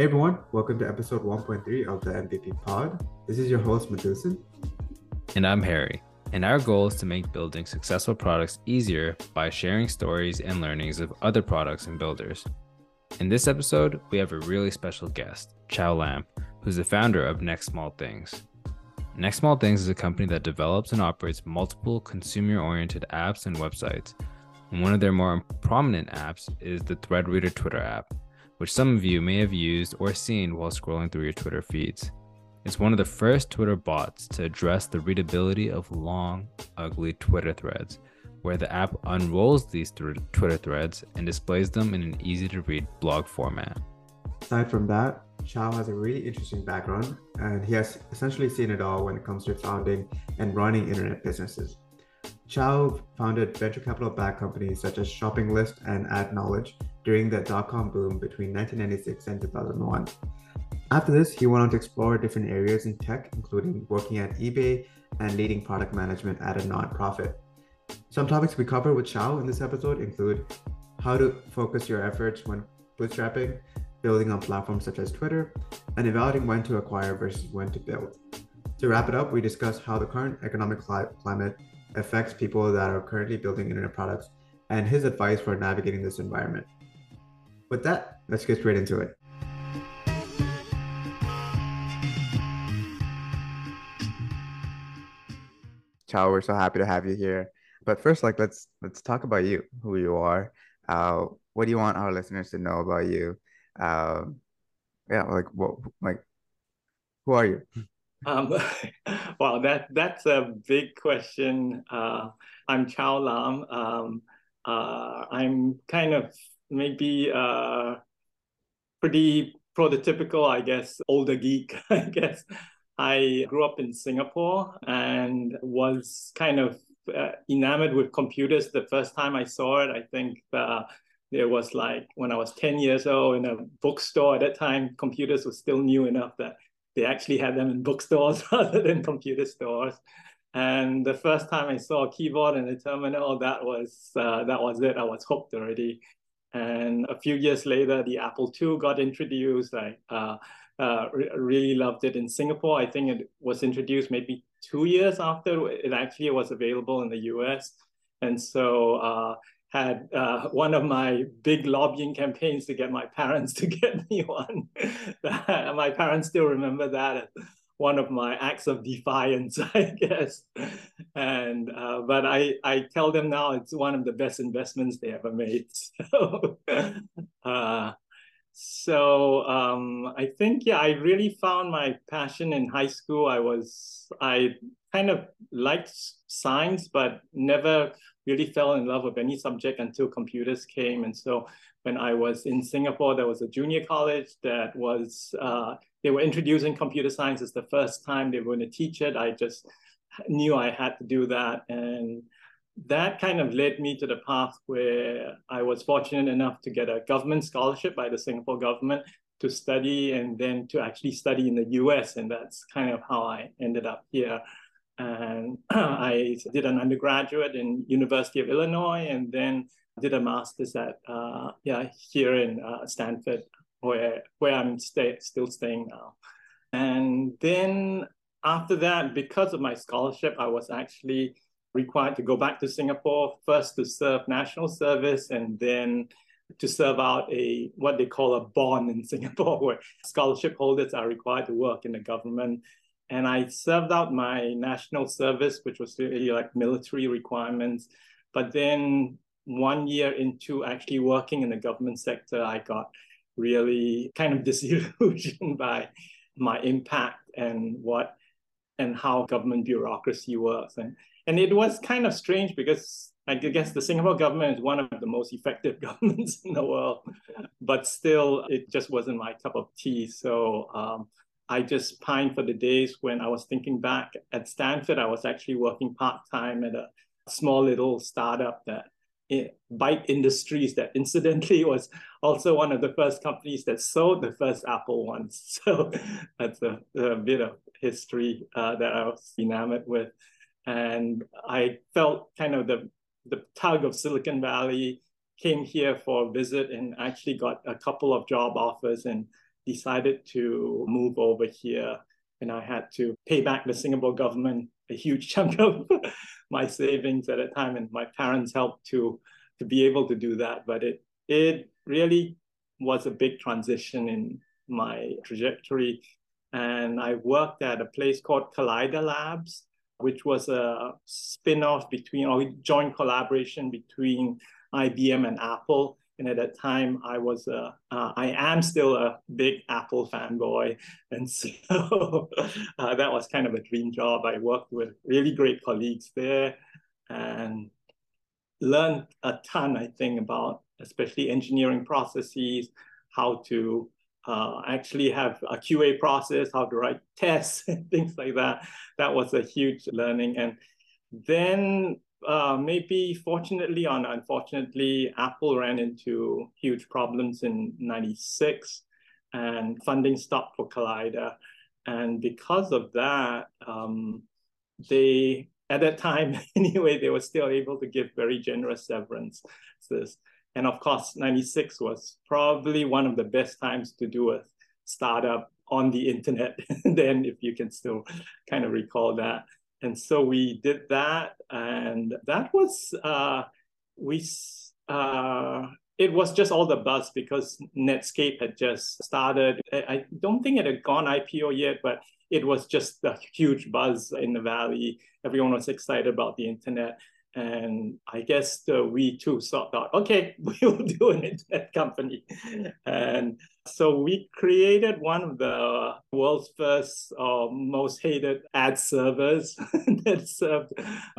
Hey everyone, welcome to episode 1.3 of the MVP Pod. This is your host, Methusen. And I'm Harry. And our goal is to make building successful products easier by sharing stories and learnings of other products and builders. In this episode, we have a really special guest, Chao Lam, who's the founder of Next Small Things. Next Small Things is a company that develops and operates multiple consumer oriented apps and websites. And one of their more prominent apps is the Thread Reader Twitter app, which some of you may have used or seen while scrolling through your Twitter feeds. It's one of the first Twitter bots to address the readability of long, ugly Twitter threads, where the app unrolls these th- Twitter threads and displays them in an easy to read blog format. Aside from that, Chao has a really interesting background and he has essentially seen it all when it comes to founding and running internet businesses. Chao founded venture capital backed companies such as ShoppingList and AdKnowledge during the dot com boom between 1996 and 2001. After this, he went on to explore different areas in tech, including working at eBay and leading product management at a nonprofit. Some topics we cover with Chao in this episode include how to focus your efforts when bootstrapping, building on platforms such as Twitter, and evaluating when to acquire versus when to build. To wrap it up, we discuss how the current economic climate affects people that are currently building internet products and his advice for navigating this environment. With that, let's get straight into it. Chao, we're so happy to have you here. But first, like let's let's talk about you, who you are. Uh, what do you want our listeners to know about you? Um, yeah, like what, like who are you? Um, wow, that that's a big question. Uh, I'm Chao Lam. Um, uh, I'm kind of maybe uh, pretty prototypical, I guess, older geek, I guess. I grew up in Singapore and was kind of uh, enamored with computers the first time I saw it. I think uh, there was like when I was 10 years old in a bookstore at that time, computers were still new enough that they actually had them in bookstores rather than computer stores. And the first time I saw a keyboard and a terminal, that was uh, that was it. I was hooked already. And a few years later, the Apple II got introduced. I uh, uh, re- really loved it in Singapore. I think it was introduced maybe two years after it actually was available in the US. And so uh, had uh, one of my big lobbying campaigns to get my parents to get me one. my parents still remember that one of my acts of defiance, I guess. And uh, but I I tell them now it's one of the best investments they ever made. So, uh, so um, I think yeah, I really found my passion in high school. I was I kind of liked science, but never really fell in love with any subject until computers came. And so when I was in Singapore, there was a junior college that was, uh, they were introducing computer science as the first time they were going to teach it. I just knew I had to do that. And that kind of led me to the path where I was fortunate enough to get a government scholarship by the Singapore government to study and then to actually study in the US. And that's kind of how I ended up here and I did an undergraduate in University of Illinois, and then did a master's at uh, yeah here in uh, Stanford, where where I'm stay, still staying now. And then after that, because of my scholarship, I was actually required to go back to Singapore first to serve national service, and then to serve out a what they call a bond in Singapore, where scholarship holders are required to work in the government and I served out my national service, which was really like military requirements. But then one year into actually working in the government sector, I got really kind of disillusioned by my impact and what and how government bureaucracy works. And and it was kind of strange because I guess the Singapore government is one of the most effective governments in the world, but still it just wasn't my cup of tea. So um, I just pined for the days when I was thinking back at Stanford. I was actually working part time at a small little startup that Byte Industries that incidentally was also one of the first companies that sold the first Apple ones. So that's a, a bit of history uh, that I was enamored with. And I felt kind of the, the tug of Silicon Valley, came here for a visit and actually got a couple of job offers and decided to move over here and I had to pay back the Singapore government a huge chunk of my savings at a time, and my parents helped to to be able to do that. But it it really was a big transition in my trajectory, and I worked at a place called Kaleida Labs, which was a spin-off between or joint collaboration between IBM and Apple and at that time, I was a, uh, I am still a big Apple fanboy, and so uh, that was kind of a dream job. I worked with really great colleagues there, and learned a ton. I think about especially engineering processes, how to uh, actually have a QA process, how to write tests, and things like that. That was a huge learning, and then uh, maybe fortunately or unfortunately, Apple ran into huge problems in 96 and funding stopped for Kaleida. And because of that, um, they, at that time anyway, they were still able to give very generous severances. And of course, 96 was probably one of the best times to do a startup on the internet, then if you can still kind of recall that and so we did that and that was uh, we uh, it was just all the buzz because netscape had just started. I don't think it had gone ipo yet but it was just a huge buzz in the valley. Everyone was excited about the internet and I guess we too thought, okay, we'll do an internet company. And so we created one of the world's first or uh, most hated ad servers that served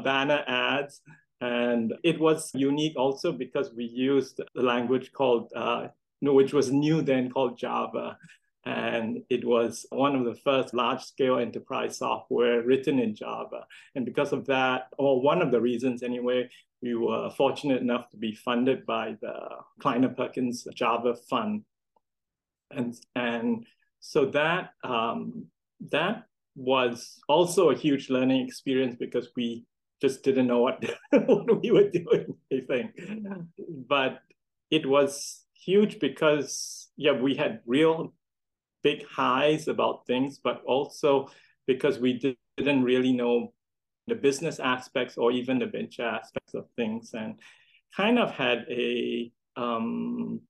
banner ads. And it was unique also because we used a language called, uh, which was new then called Java. And it was one of the first large scale enterprise software written in Java. And because of that, or one of the reasons anyway, we were fortunate enough to be funded by the Kleiner Perkins Java Fund. And, and so that, um, that was also a huge learning experience because we just didn't know what, what we were doing, I think. But it was huge because, yeah, we had real big highs about things, but also because we didn't really know the business aspects or even the venture aspects of things and kind of had a um,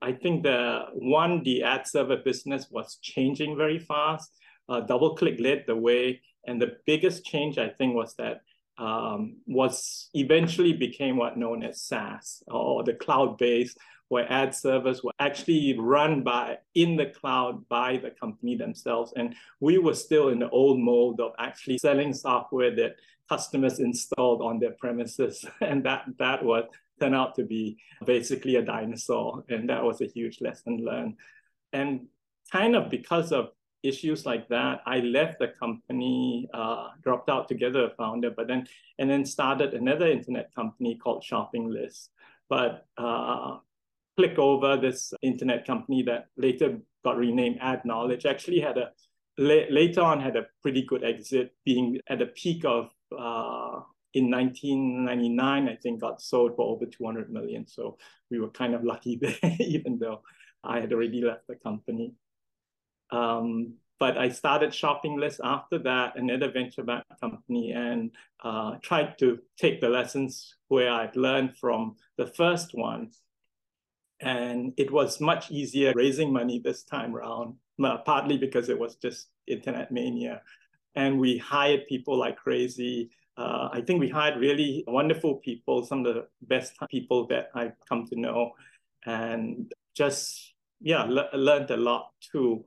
I think the one, the ad server business was changing very fast. Uh, DoubleClick led the way. And the biggest change, I think, was that um, was eventually became what known as SaaS or the cloud-based where ad servers were actually run by in the cloud by the company themselves. And we were still in the old mode of actually selling software that customers installed on their premises. And that that was turned out to be basically a dinosaur. And that was a huge lesson learned. And kind of because of issues like that, I left the company, uh, dropped out together a founder, but then and then started another internet company called ShoppingList. But uh, ClickOver, this internet company that later got renamed AdKnowledge, actually had a later on had a pretty good exit, being at the peak of uh, in 1999, I think got sold for over 200 million. So we were kind of lucky there, even though I had already left the company. Um, but I started ShoppingList after that, another venture back company, and uh, tried to take the lessons where I'd learned from the first one and it was much easier raising money this time around, partly because it was just internet mania. And we hired people like crazy. Uh, I think we hired really wonderful people, some of the best people that I've come to know, and just, yeah, le- learned a lot too.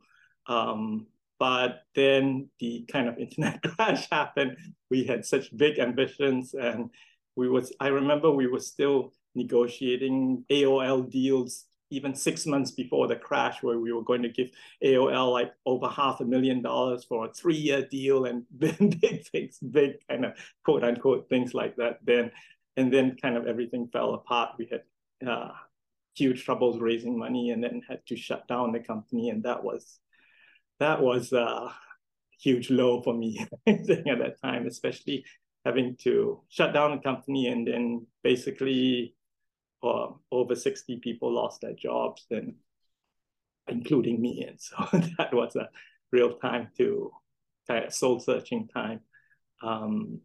Um, but then the kind of internet crash happened. We had such big ambitions, and we was. I remember we were still negotiating AOL deals even six months before the crash, where we were going to give AOL like over half a million dollars for a three-year deal and big things, big kind of quote unquote things like that. Then, and then kind of everything fell apart. We had uh, huge troubles raising money, and then had to shut down the company, and that was that was a huge low for me at that time, especially having to shut down the company and then basically or over 60 people lost their jobs. Then including me. And so that was a real time to kind of soul searching time. Um,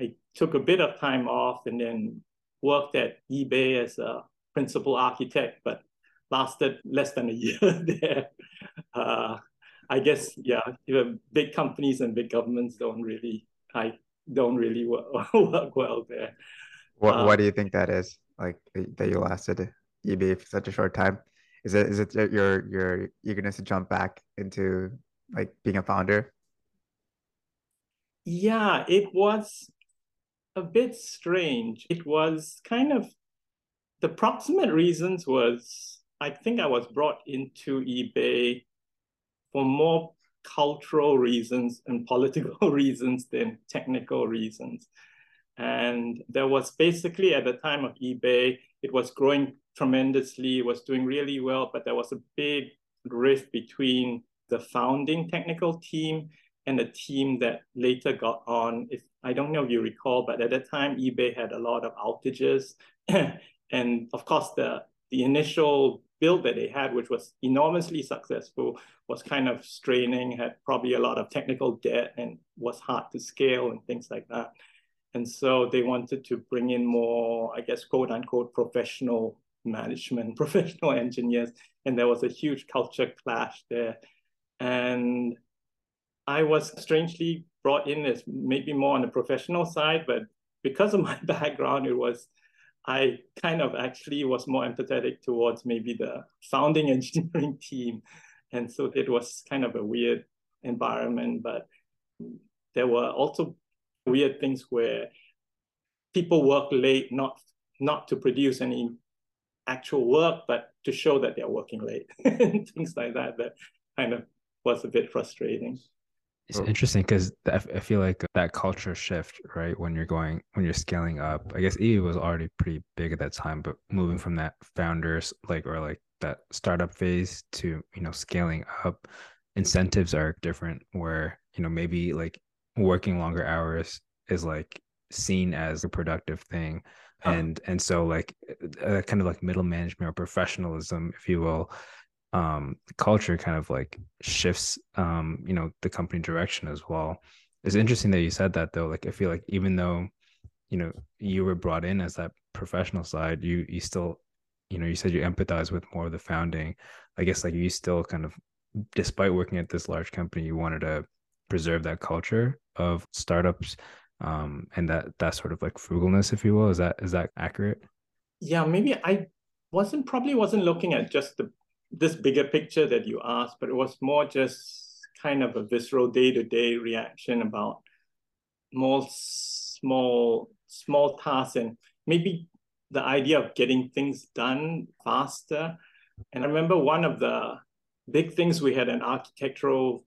I took a bit of time off and then worked at eBay as a principal architect, but lasted less than a year there. Uh, I guess, yeah, big companies and big governments don't really, I don't really work, work well there. What, uh, what do you think that is? Like that you lasted eBay for such a short time? Is it is it your your eagerness to jump back into like being a founder? Yeah, it was a bit strange. It was kind of the proximate reasons was I think I was brought into eBay for more cultural reasons and political reasons than technical reasons. And there was basically at the time of eBay, it was growing tremendously, was doing really well, but there was a big rift between the founding technical team and the team that later got on. If I don't know if you recall, but at that time eBay had a lot of outages. and of course the the initial build that they had, which was enormously successful, was kind of straining, had probably a lot of technical debt and was hard to scale and things like that. And so they wanted to bring in more, I guess, quote unquote, professional management, professional engineers. And there was a huge culture clash there. And I was strangely brought in as maybe more on the professional side, but because of my background, it was I kind of actually was more empathetic towards maybe the founding engineering team. And so it was kind of a weird environment, but there were also weird things where people work late, not not to produce any actual work, but to show that they're working late and things like that. That kind of was a bit frustrating. It's interesting because I feel like that culture shift, right? When you're going, when you're scaling up, I guess E was already pretty big at that time, but moving from that founders like or like that startup phase to you know scaling up, incentives are different. Where you know maybe like working longer hours is like seen as a productive thing, and and so like uh, kind of like middle management or professionalism, if you will, um, culture kind of like shifts, um, you know, the company direction as well. It's interesting that you said that though. Like, I feel like even though, you know, you were brought in as that professional side, you you still, you know, you said you empathize with more of the founding. I guess like you still kind of, despite working at this large company, you wanted to preserve that culture of startups um, and that that sort of like frugalness, if you will. Is that is that accurate? Yeah, maybe I wasn't probably wasn't looking at just the this bigger picture that you asked, but it was more just kind of a visceral day-to-day reaction about more small small tasks and maybe the idea of getting things done faster. And I remember one of the big things we had an architectural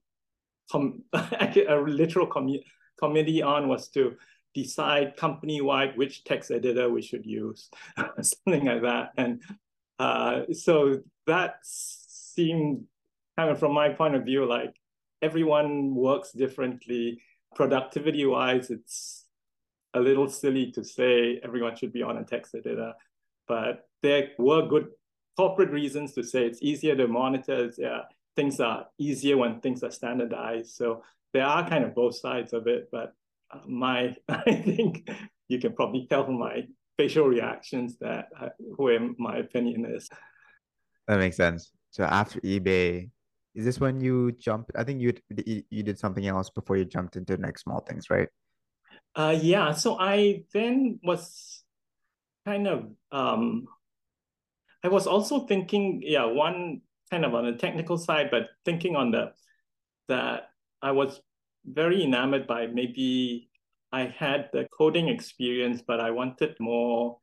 com- a literal com- committee on was to decide company-wide which text editor we should use, something like that. And uh, so that seemed kind of from my point of view, like everyone works differently. Productivity wise, it's a little silly to say everyone should be on a text editor, but there were good corporate reasons to say it's easier to monitor. Things are easier when things are standardized. So there are kind of both sides of it, but uh, my I think you can probably tell from my facial reactions that uh, where my opinion is. That makes sense. So after eBay, is this when you jumped? I think you you did something else before you jumped into next small things, right? Uh, yeah. So I then was kind of um, I was also thinking, yeah, one kind of on the technical side, but thinking on the that I was very enamored by maybe I had the coding experience, but I wanted more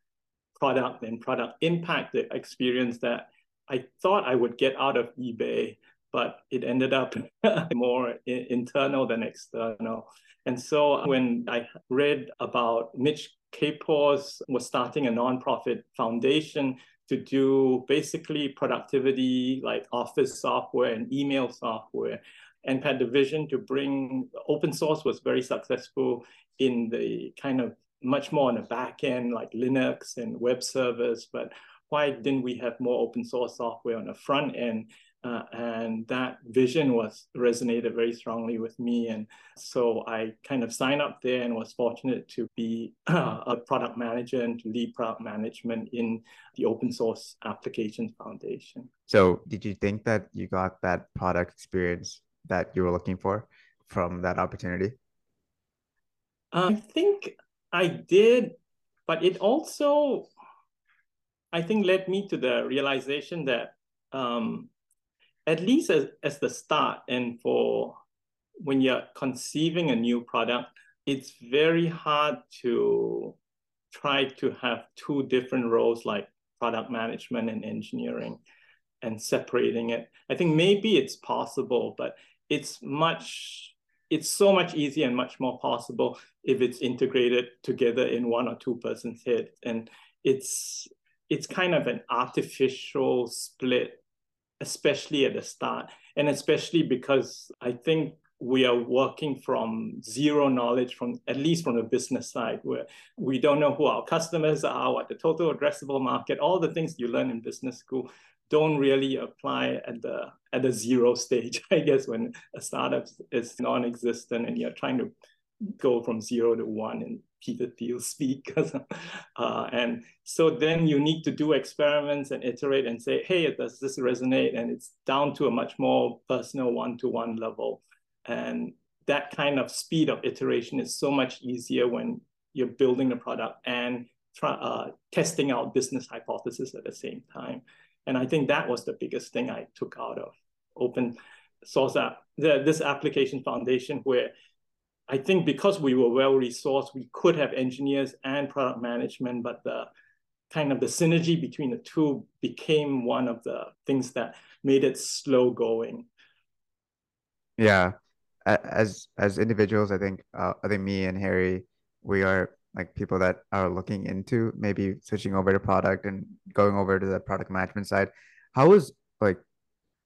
product and product impact the experience that I thought I would get out of eBay, but it ended up more internal than external. And so when I read about Mitch Kapor's was starting a nonprofit foundation to do basically productivity like office software and email software and had the vision to bring open source was very successful in the kind of much more on the back end like Linux and web servers, but why didn't we have more open source software on the front end? Uh, and that vision was resonated very strongly with me. And so i kind of signed up there and was fortunate to be uh, a product manager and to lead product management in the open source applications foundation. So did you think that you got that product experience that you were looking for from that opportunity? I think i did but it also i think led me to the realization that um, at least as, as the start and for when you're conceiving a new product, it's very hard to try to have two different roles like product management and engineering and separating it. I think maybe it's possible, but it's much it's so much easier and much more possible if it's integrated together in one or two person's head. And it's it's kind of an artificial split especially at the start. And especially because I think we are working from zero knowledge from at least from the business side where we don't know who our customers are what the total addressable market all the things you learn in business school don't really apply at the at the zero stage i guess when a startup is non-existent and you're trying to go from zero to one in Peter Thiel speak. uh, and so then you need to do experiments and iterate and say, hey, does this resonate? And it's down to a much more personal one-to-one level. And that kind of speed of iteration is so much easier when you're building the product and try, uh, testing out business hypothesis at the same time. And I think that was the biggest thing I took out of open source app, the, this application foundation where I think because we were well resourced, we could have engineers and product management, but the kind of the synergy between the two became one of the things that made it slow going. Yeah, as as individuals, I think uh, I think me and Harry, we are like people that are looking into maybe switching over to product and going over to the product management side. How was like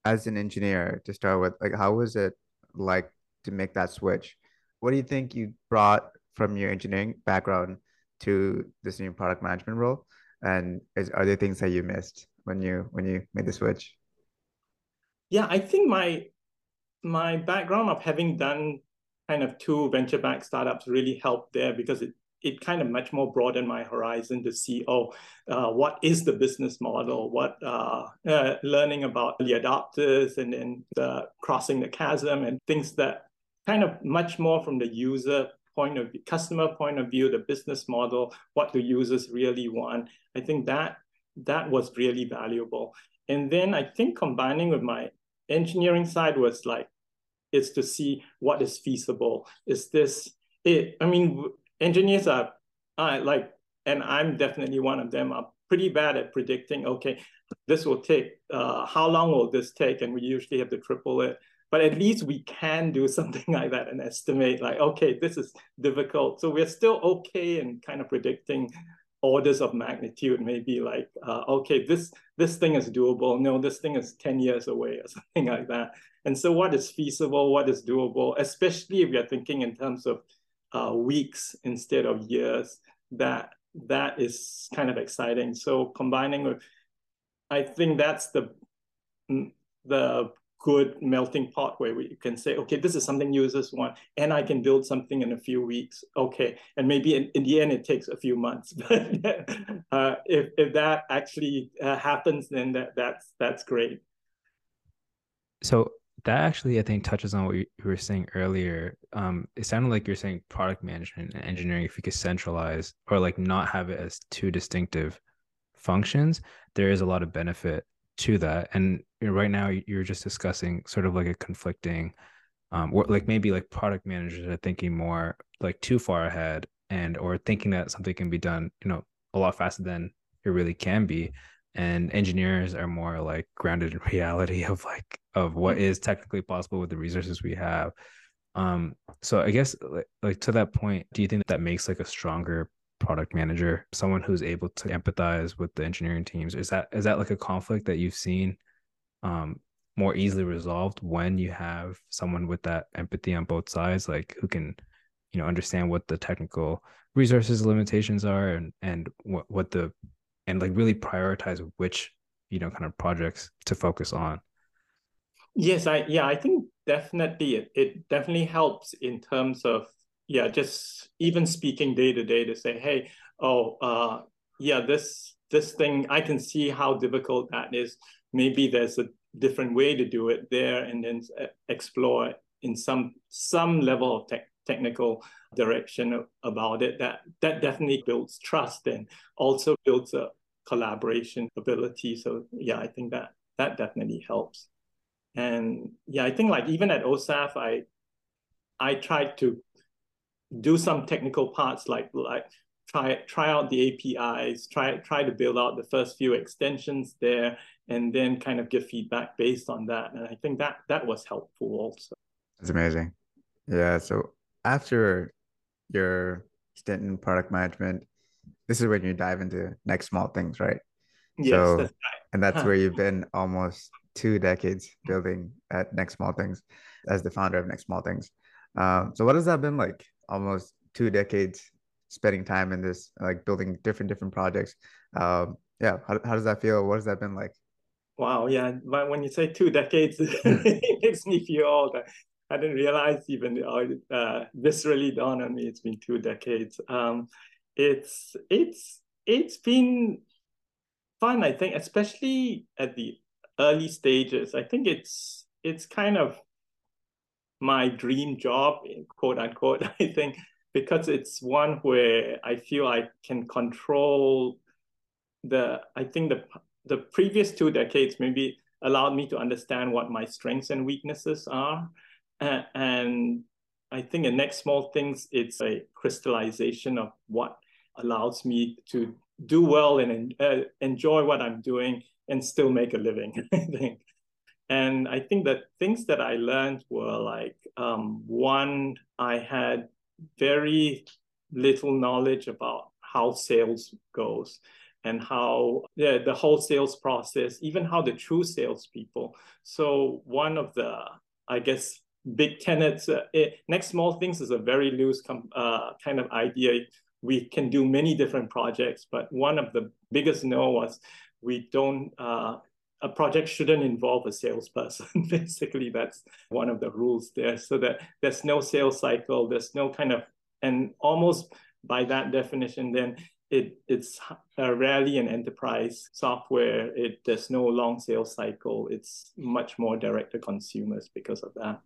as an engineer to start with, like how was it like to make that switch? What do you think you brought from your engineering background to this new product management role? And is, are there things that you missed when you when you made the switch? Yeah, I think my my background of having done kind of two venture backed startups really helped there because it it kind of much more broadened my horizon to see oh uh, what is the business model what uh, uh, learning about the adopters and then the crossing the chasm and things that kind of much more from the user point of view, customer point of view, the business model, what the users really want. I think that that was really valuable. And then I think combining with my engineering side was like, is to see what is feasible. Is this it? I mean, engineers are uh, like, and I'm definitely one of them, are pretty bad at predicting, okay, this will take, uh, how long will this take? And we usually have to triple it but at least we can do something like that and estimate like okay this is difficult. So we're still okay in kind of predicting orders of magnitude maybe like uh, okay this this thing is doable. No this thing is 10 years away or something like that. And so what is feasible what is doable especially if you're thinking in terms of uh, weeks instead of years that that is kind of exciting. So combining with i think that's the the good melting pot where we can say, okay, this is something users want, and I can build something in a few weeks. Okay, and maybe in, in the end it takes a few months, but uh, if if that actually uh, happens, then that that's that's great. So that actually, I think, touches on what you were saying earlier. Um, it sounded like you're saying product management and engineering, if you could centralize or like not have it as two distinctive functions, there is a lot of benefit to that and you know, right now you're just discussing sort of like a conflicting um or like maybe like product managers are thinking more like too far ahead and or thinking that something can be done you know a lot faster than it really can be and engineers are more like grounded in reality of like of what mm. technically possible with the resources we have um so i guess like, like to that point do you think that, that makes like a stronger product manager, someone who's able to empathize with the engineering teams. Is that is that like a conflict that you've seen um, more easily resolved when you have someone with that empathy on both sides, like who can, you know, understand what the technical resources limitations are and and what what the and like really prioritize which you know kind of projects to focus on. Yes, I yeah, I think definitely it, it definitely helps in terms of yeah, just even speaking day to day to say, hey, oh, uh, yeah, this this thing I can see how difficult that is. Maybe there's a different way to do it there, and then explore in some some level of tech technical direction about it. That that definitely builds trust and also builds a collaboration ability. So yeah, I think that that definitely helps. And yeah, I think like even at OSAF, I I tried to do some technical parts like like try try out the APIs, try try to build out the first few extensions there, and then kind of give feedback based on that. And I think that that was helpful also. That's amazing. Yeah. So after your stint in product management, this is when you dive into next small things, right? Yes, so, that's right. and that's where you've been almost two decades building at Next Small Things as the founder of Next Small Things. Um, so what has that been like? Almost two decades spending time in this, like building different different projects. Um, yeah, how, how does that feel? What has that been like? Wow, yeah. But when you say two decades, it makes me feel old. I didn't realize even uh, uh, viscerally dawned on me. It's been two decades. Um, it's it's it's been fun. I think, especially at the early stages. I think it's it's kind of my dream job, quote unquote. I think because it's one where I feel I can control the. I think the the previous two decades maybe allowed me to understand what my strengths and weaknesses are, and, I think the next small things it's a crystallization of what allows me to do well and uh, enjoy what I'm doing and still make a living. I think. And I think that things that I learned were like um, one, I had very little knowledge about how sales goes and how yeah, the whole sales process, even how the true salespeople. So one of the, I guess, big tenets, uh, it, next small things is a very loose com- uh, kind of idea we can do many different projects, but one of the biggest no was we don't, uh, a project shouldn't involve a salesperson. Basically, that's one of the rules there. So that there's no sales cycle, there's no kind of, and almost by that definition, then it it's uh, rarely an enterprise software. It there's no long sales cycle. It's much more direct to consumers because of that.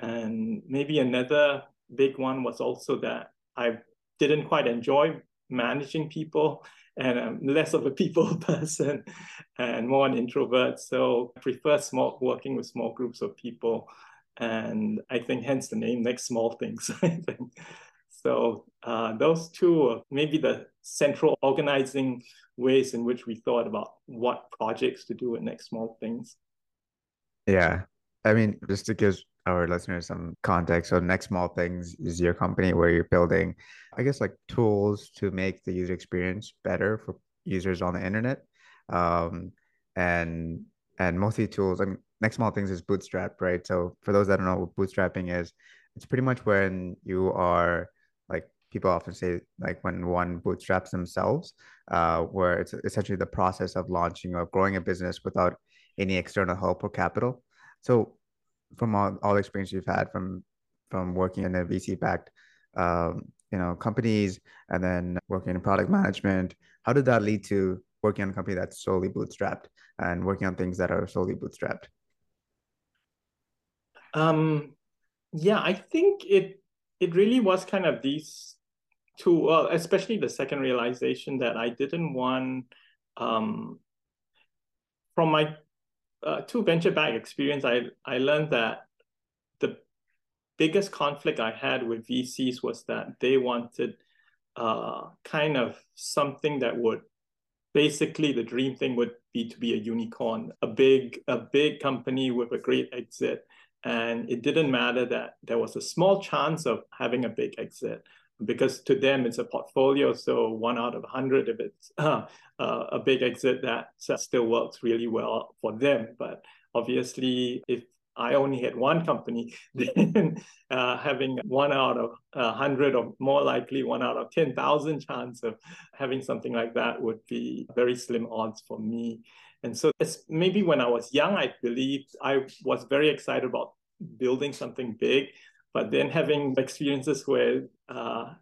And maybe another big one was also that I didn't quite enjoy managing people and I'm less of a people person and more an introvert. So I prefer small working with small groups of people. And I think hence the name next small things, I think. So uh, those two are maybe the central organizing ways in which we thought about what projects to do at Next Small Things. Yeah. I mean, just to give our listeners some context. So Next Small Things is your company where you're building, I guess, like tools to make the user experience better for users on the internet. Um, and and mostly tools. I mean, Next Small Things is Bootstrap, right? So for those that don't know what bootstrapping is, it's pretty much when you are like people often say like when one bootstraps themselves, uh, where it's essentially the process of launching or growing a business without any external help or capital. So from all, all experience you've had from from working in a VC backed um, you know companies and then working in product management, how did that lead to working on a company that's solely bootstrapped and working on things that are solely bootstrapped? Um, yeah, I think it it really was kind of these two, well, especially the second realization that I didn't want um, from my uh, two venture back experience, I I learned that the biggest conflict I had with VCs was that they wanted uh, kind of something that would basically the dream thing would be to be a unicorn, a big a big company with a great exit, and it didn't matter that there was a small chance of having a big exit because to them it's a portfolio. So one out of a hundred, if it's uh, uh, a big exit, that still works really well for them. But obviously, if I only had one company, then uh, having one out of a hundred or more likely one out of 10,000 chance of having something like that would be very slim odds for me. And so it's maybe when I was young, I believed I was very excited about building something big, but then having experiences where uh,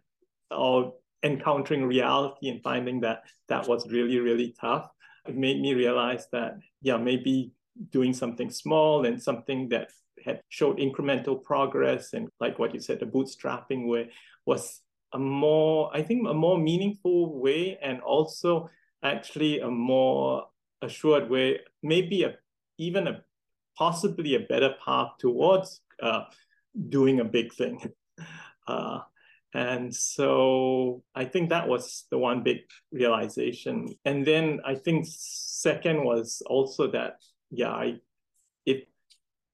or encountering reality and finding that that was really really tough, it made me realize that yeah maybe doing something small and something that had showed incremental progress and like what you said the bootstrapping way was a more i think a more meaningful way and also actually a more assured way maybe a even a possibly a better path towards uh, doing a big thing uh, and so i think that was the one big realization and then i think second was also that yeah I, it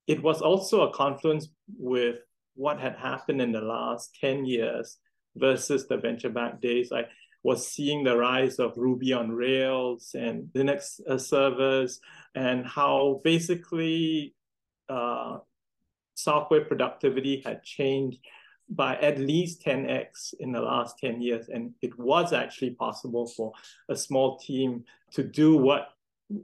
it was also a confluence with what had happened in the last 10 years versus the venture back days. I was seeing the rise of Ruby on Rails and Linux servers, and how basically uh, software productivity had changed by at least 10x in the last 10 years. And it was actually possible for a small team to do what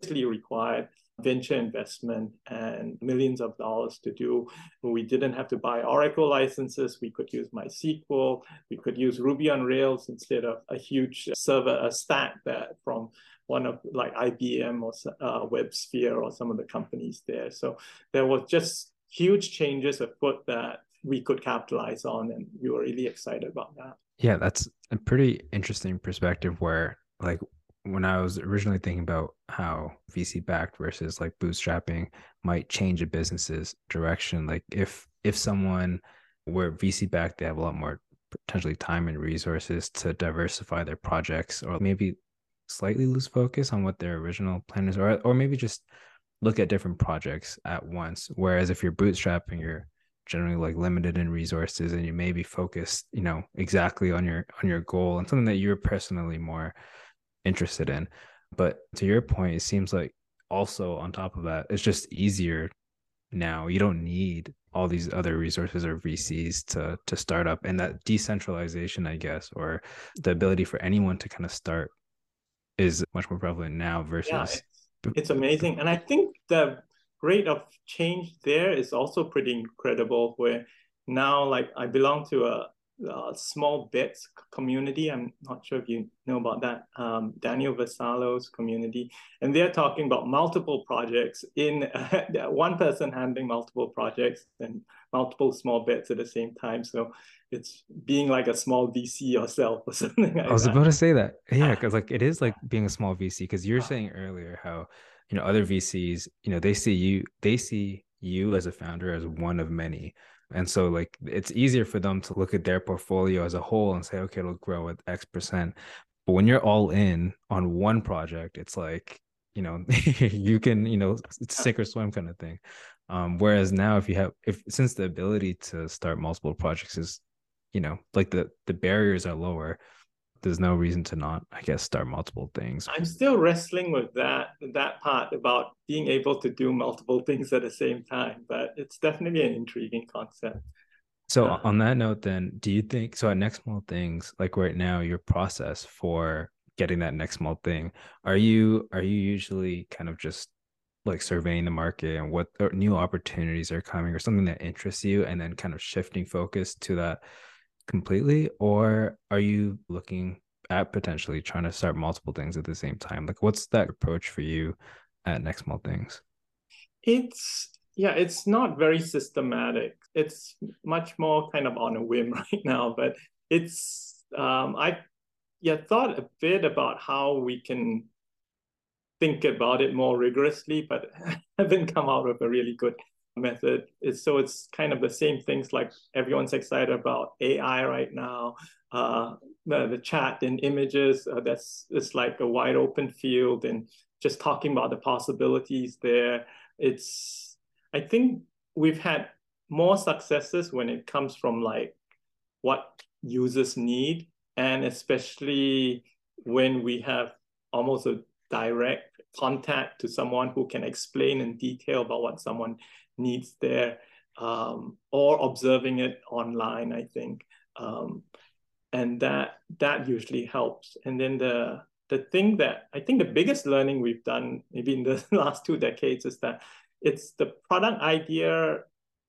really required venture investment and millions of dollars to do. We didn't have to buy Oracle licenses. We could use MySQL. We could use Ruby on Rails instead of a huge server, a stack that from one of like IBM or uh, WebSphere or some of the companies there. So there was just huge changes afoot that we could capitalize on, and we were really excited about that. Yeah, that's a pretty interesting perspective where like when I was originally thinking about how VC backed versus like bootstrapping might change a business's direction, like if if someone were VC backed, they have a lot more potentially time and resources to diversify their projects, or maybe slightly lose focus on what their original plan is, or or maybe just look at different projects at once. Whereas if you're bootstrapping, you're generally like limited in resources and you may be focused, you know, exactly on your on your goal and something that you're personally more interested in. But to your point, it seems like also on top of that, it's just easier now. You don't need all these other resources or VCs to to start up, and that decentralization, I guess, or the ability for anyone to kind of start is much more prevalent now versus. Yeah, it's, amazing, and I think the rate of change there is also pretty incredible. Where now, like, I belong to a uh, small bits community. I'm not sure if you know about that. Um, Daniel Vassallo's community, and they're talking about multiple projects in uh, one person handling multiple projects and multiple small bits at the same time. So it's being like a small VC yourself or something. Like I was that. about to say that, yeah, because like it is like being a small VC. Because you're saying earlier how you know other VCs, you know, they see you, they see you as a founder as one of many and so like it's easier for them to look at their portfolio as a whole and say, okay, it'll grow at X percent. But when you're all in on one project, it's like, you know, you can, you know, sink or swim kind of thing. Um, whereas now if you have if since the ability to start multiple projects is, you know, like the the barriers are lower, there's no reason to not i guess start multiple things. I'm still wrestling with that that part about being able to do multiple things at the same time but it's definitely an intriguing concept. So uh, on that note then do you think so at next small things like right now your process for getting that next small thing are you are you usually kind of just like surveying the market and what new opportunities are coming or something that interests you and then kind of shifting focus to that completely or are you looking at potentially trying to start multiple things at the same time? Like what's that approach for you at next small things? It's yeah it's not very systematic. It's much more kind of on a whim right now but it's um i yeah thought a bit about how we can think about it more rigorously but haven't come out with a really good method. is so it's kind of the same things like everyone's excited about AI right now. Uh, the, the chat and images, uh, that's it's like a wide open field and just talking about the possibilities there. It's, I think we've had more successes when it comes from like what users need and especially when we have almost a direct contact to someone who can explain in detail about what someone needs there um, or observing it online i think um, and that that usually helps and then the the thing that I think the biggest learning we've done maybe in the last two decades is that it's the product idea.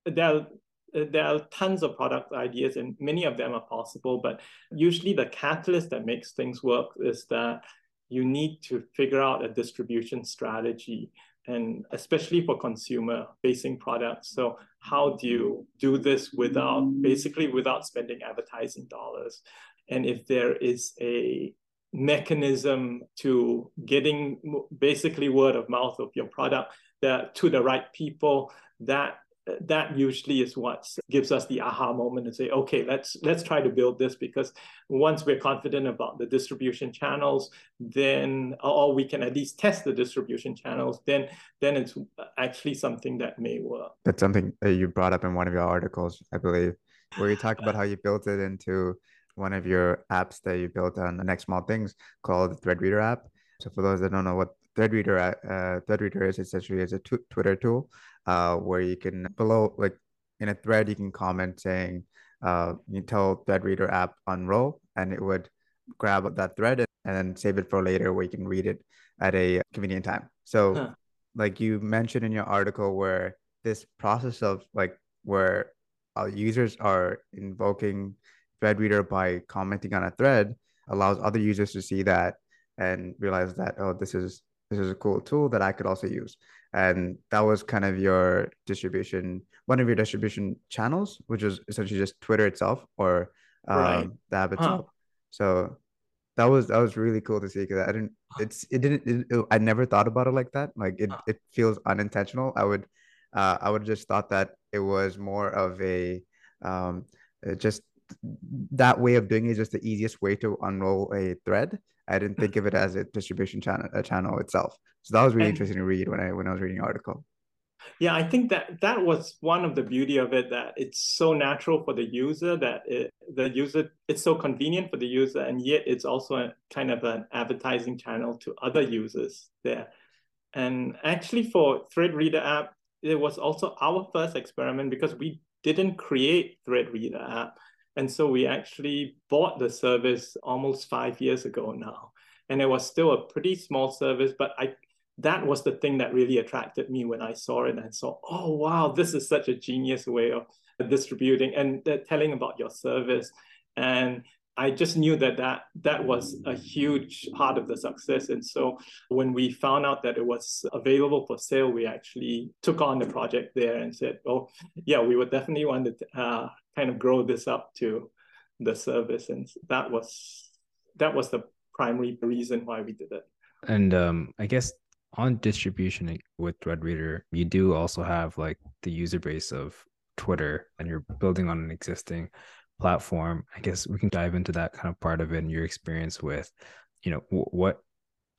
There there are tons of product ideas and many of them are possible, but usually the catalyst that makes things work is that you need to figure out a distribution strategy and especially for consumer facing products. So how do you do this without basically without spending advertising dollars? And if there is a mechanism to getting basically word of mouth of your product that to the right people that that usually is what gives us the aha moment and say okay let's let's try to build this because once we're confident about the distribution channels then or we can at least test the distribution channels then then it's uh, actually something that may work that's something that you brought up in one of your articles i believe where you talk about how you built it into one of your apps that you built on the next small things called the thread reader app. So for those that don't know what Threadreader uh, Threadreader is, essentially is a Twitter tool uh, where you can below like in a thread you can comment saying uh, you tell Threadreader app unroll and it would grab that thread and, then save it for later where you can read it at a convenient time. So huh. like you mentioned in your article where this process of like where uh, users are invoking Threadreader by commenting on a thread allows other users to see that and realize that oh this is this is a cool tool that I could also use. And that was kind of your distribution, one of your distribution channels, which was essentially just Twitter itself or um, right. the app itself. Huh. So that was that was really cool to see because I didn't it's it didn't it, it, I never thought about it like that. Like it it feels unintentional. I would uh, I would just thought that it was more of a um, just that way of doing it is just the easiest way to unroll a thread. I didn't think of it as a distribution channel a channel itself. So that was really and, interesting to read when I when I was reading the article. Yeah, I think that that was one of the beauty of it that it's so natural for the user that it, the user it's so convenient for the user and yet it's also a, kind of an advertising channel to other users there. And actually for Thread Reader app, it was also our first experiment because we didn't create Thread Reader app and so we actually bought the service almost five years ago now. And it was still a pretty small service, but I that was the thing that really attracted me when I saw it and saw, oh wow, this is such a genius way of distributing and uh, telling about your service. And I just knew that, that that was a huge part of the success. And so when we found out that it was available for sale, we actually took on the project there and said, oh, yeah, we would definitely want to uh, kind of grow this up to the service. And that was that was the primary reason why we did it. And um, I guess on distribution with Threadreader, you do also have like the user base of Twitter and you're building on an existing platform i guess we can dive into that kind of part of it and your experience with you know what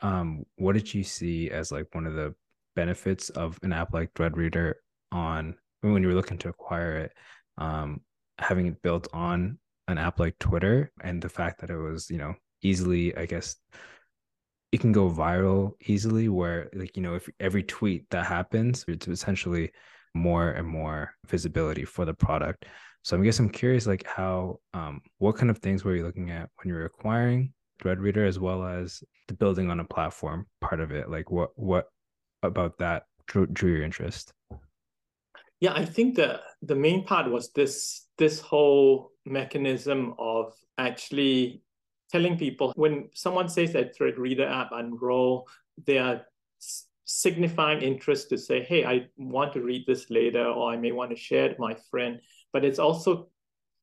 um what did you see as like one of the benefits of an app like threadreader on when you were looking to acquire it um having it built on an app like twitter and the fact that it was you know easily i guess it can go viral easily where like you know if every tweet that happens it's essentially more and more visibility for the product so I guess I'm curious, like how, um, what kind of things were you looking at when you were acquiring Threadreader, as well as the building on a platform part of it? Like what what about that drew, drew your interest? Yeah, I think the the main part was this this whole mechanism of actually telling people when someone says that Threadreader app unroll, they are signifying interest to say, hey, I want to read this later, or I may want to share it with my friend but it's also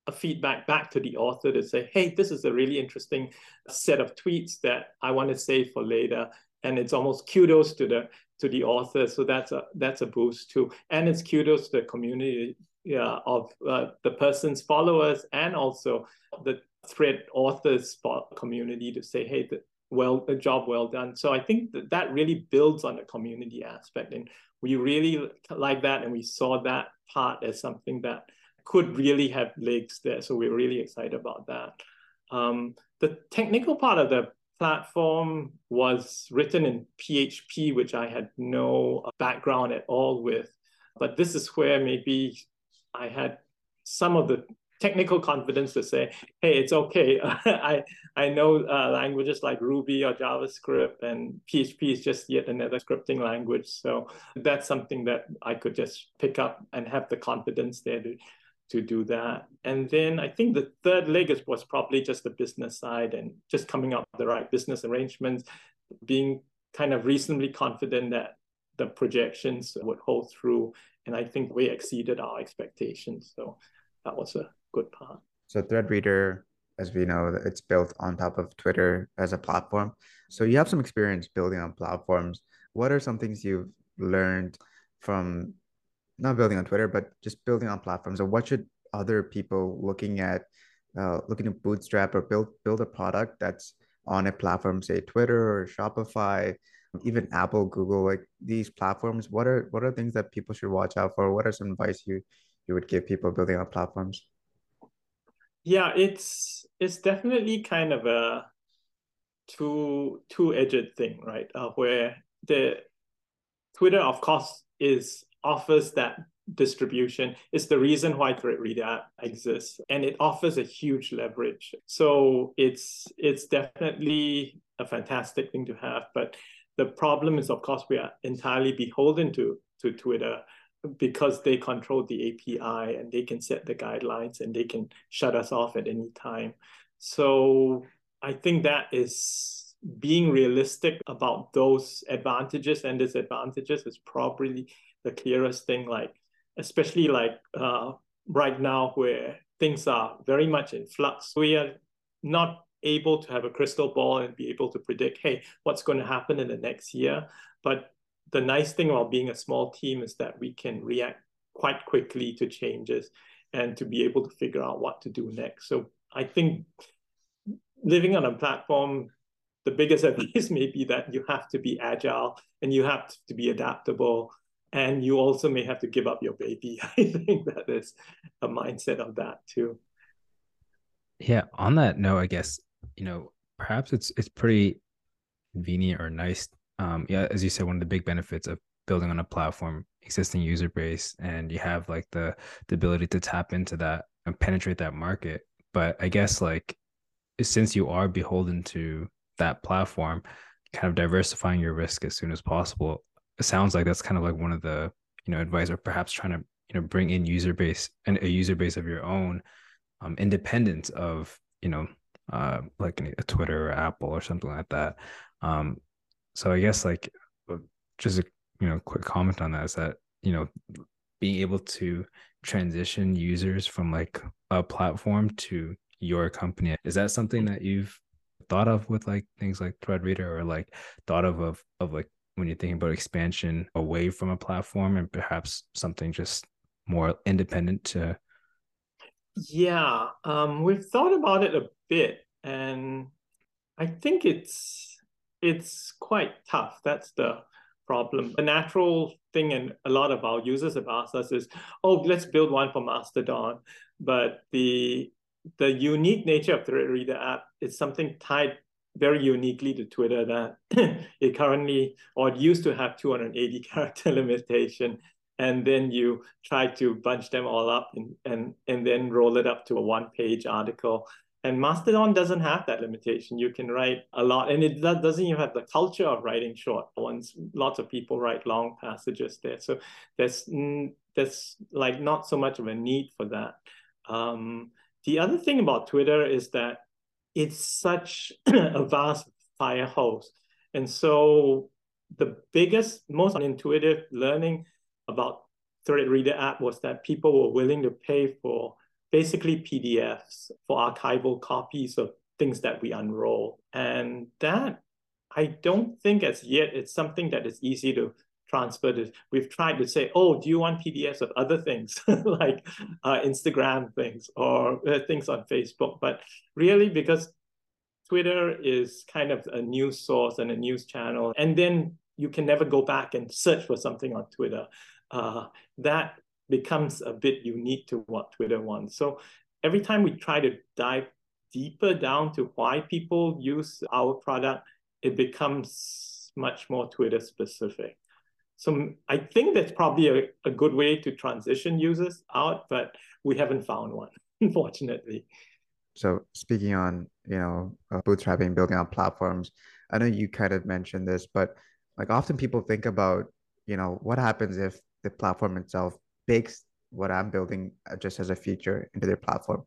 a feedback back to the author to say, hey, this is a really interesting set of tweets that I want to save for later. And it's almost kudos to the to the author. So that's a that's a boost too. And it's kudos to the community yeah, of uh, the person's followers and also the thread authors community to say, hey, the, well, a job well done. So I think that that really builds on the community aspect. And we really like that. And we saw that part as something that could really have legs there. So we're really excited about that. Um, the technical part of the platform was written in PHP, which I had no background at all with. But this is where maybe I had some of the technical confidence to say, hey, it's okay. I I know uh, languages like Ruby or JavaScript, and PHP is just yet another scripting language. So that's something that I could just pick up and have the confidence there to to do that. And then I think the third leg is, was probably just the business side and just coming up with the right business arrangements, being kind of reasonably confident that the projections would hold through. And I think we exceeded our expectations. So that was a good part. So Threadreader, as we know, it's built on top of Twitter as a platform. So you have some experience building on platforms. What are some things you've learned from not building on Twitter, but just building on platforms? Or what should other people looking at uh, looking to bootstrap or build build a product that's on a platform, say Twitter or Shopify, even Apple, Google, like these platforms? What are what are things that people should watch out for? What are some advice you you would give people building on platforms? Yeah, it's it's definitely kind of a two two edged thing, right? Uh, where the Twitter, of course, is offers that distribution is the reason why Threadreader exists and it offers a huge leverage. So it's it's definitely a fantastic thing to have but the problem is of course we are entirely beholden to to twitter because they control the api and they can set the guidelines and they can shut us off at any time. So i think that is being realistic about those advantages and disadvantages is probably the clearest thing like especially like uh, right now where things are very much in flux we are not able to have a crystal ball and be able to predict hey what's going to happen in the next year. But the nice thing about being a small team is that we can react quite quickly to changes and to be able to figure out what to do next. So i think living on a platform the biggest advice may be that you have to be agile and you have to be adaptable and you also may have to give up your baby. I think that is a mindset of that too. Yeah. On that note, I guess you know perhaps it's it's pretty convenient or nice. Um, yeah, as you said, one of the big benefits of building on a platform, existing user base, and you have like the the ability to tap into that and penetrate that market. But I guess like since you are beholden to that platform, kind of diversifying your risk as soon as possible it sounds like that's kind of like one of the you know advice or perhaps trying to you know bring in user base and a user base of your own um, independent of you know uh, like a twitter or apple or something like that. Um, so i guess like uh, just a you know quick comment on that is that you know being able to transition users from like a platform to your company is that something that you've thought of with like things like threadreader or like thought of of, of like when you're thinking about expansion away from a platform and perhaps something just more independent to yeah um, we've thought about it a bit and i think it's it's quite tough. That's the problem. The natural thing and a lot of our users have asked us is oh let's build one for mastodon. But the the unique nature of the reader app is something tied very uniquely to Twitter that it currently or it used to have 280 character limitation and then you try to bunch them all up and, and, and then roll it up to a one page article. And Mastodon doesn't have that limitation. You can write a lot, and it doesn't even have the culture of writing short ones. Lots of people write long passages there, so there's there's like not so much of a need for that. Um, the other thing about Twitter is that it's such a vast fire hose. And so the biggest, most unintuitive learning about Threadreader app was that people were willing to pay for basically PDFs for archival copies of things that we unroll. And that I don't think as yet it's something that is easy to transfer to. We've tried to say, oh, do you want PDFs of other things like uh, Instagram things or uh, things on Facebook? But really, because Twitter is kind of a news source and a news channel, and then you can never go back and search for something on Twitter. Uh, that becomes a bit unique to what Twitter wants. So every time we try to dive deeper down to why people use our product, it becomes much more Twitter specific. So I think that's probably a, a good way to transition users out, but we haven't found one. unfortunately. So speaking on, you know, uh, bootstrapping, building on platforms, I know you kind of mentioned this, but like often people think about, you know, what happens if the platform itself bakes what I'm building uh, just as a feature into their platform.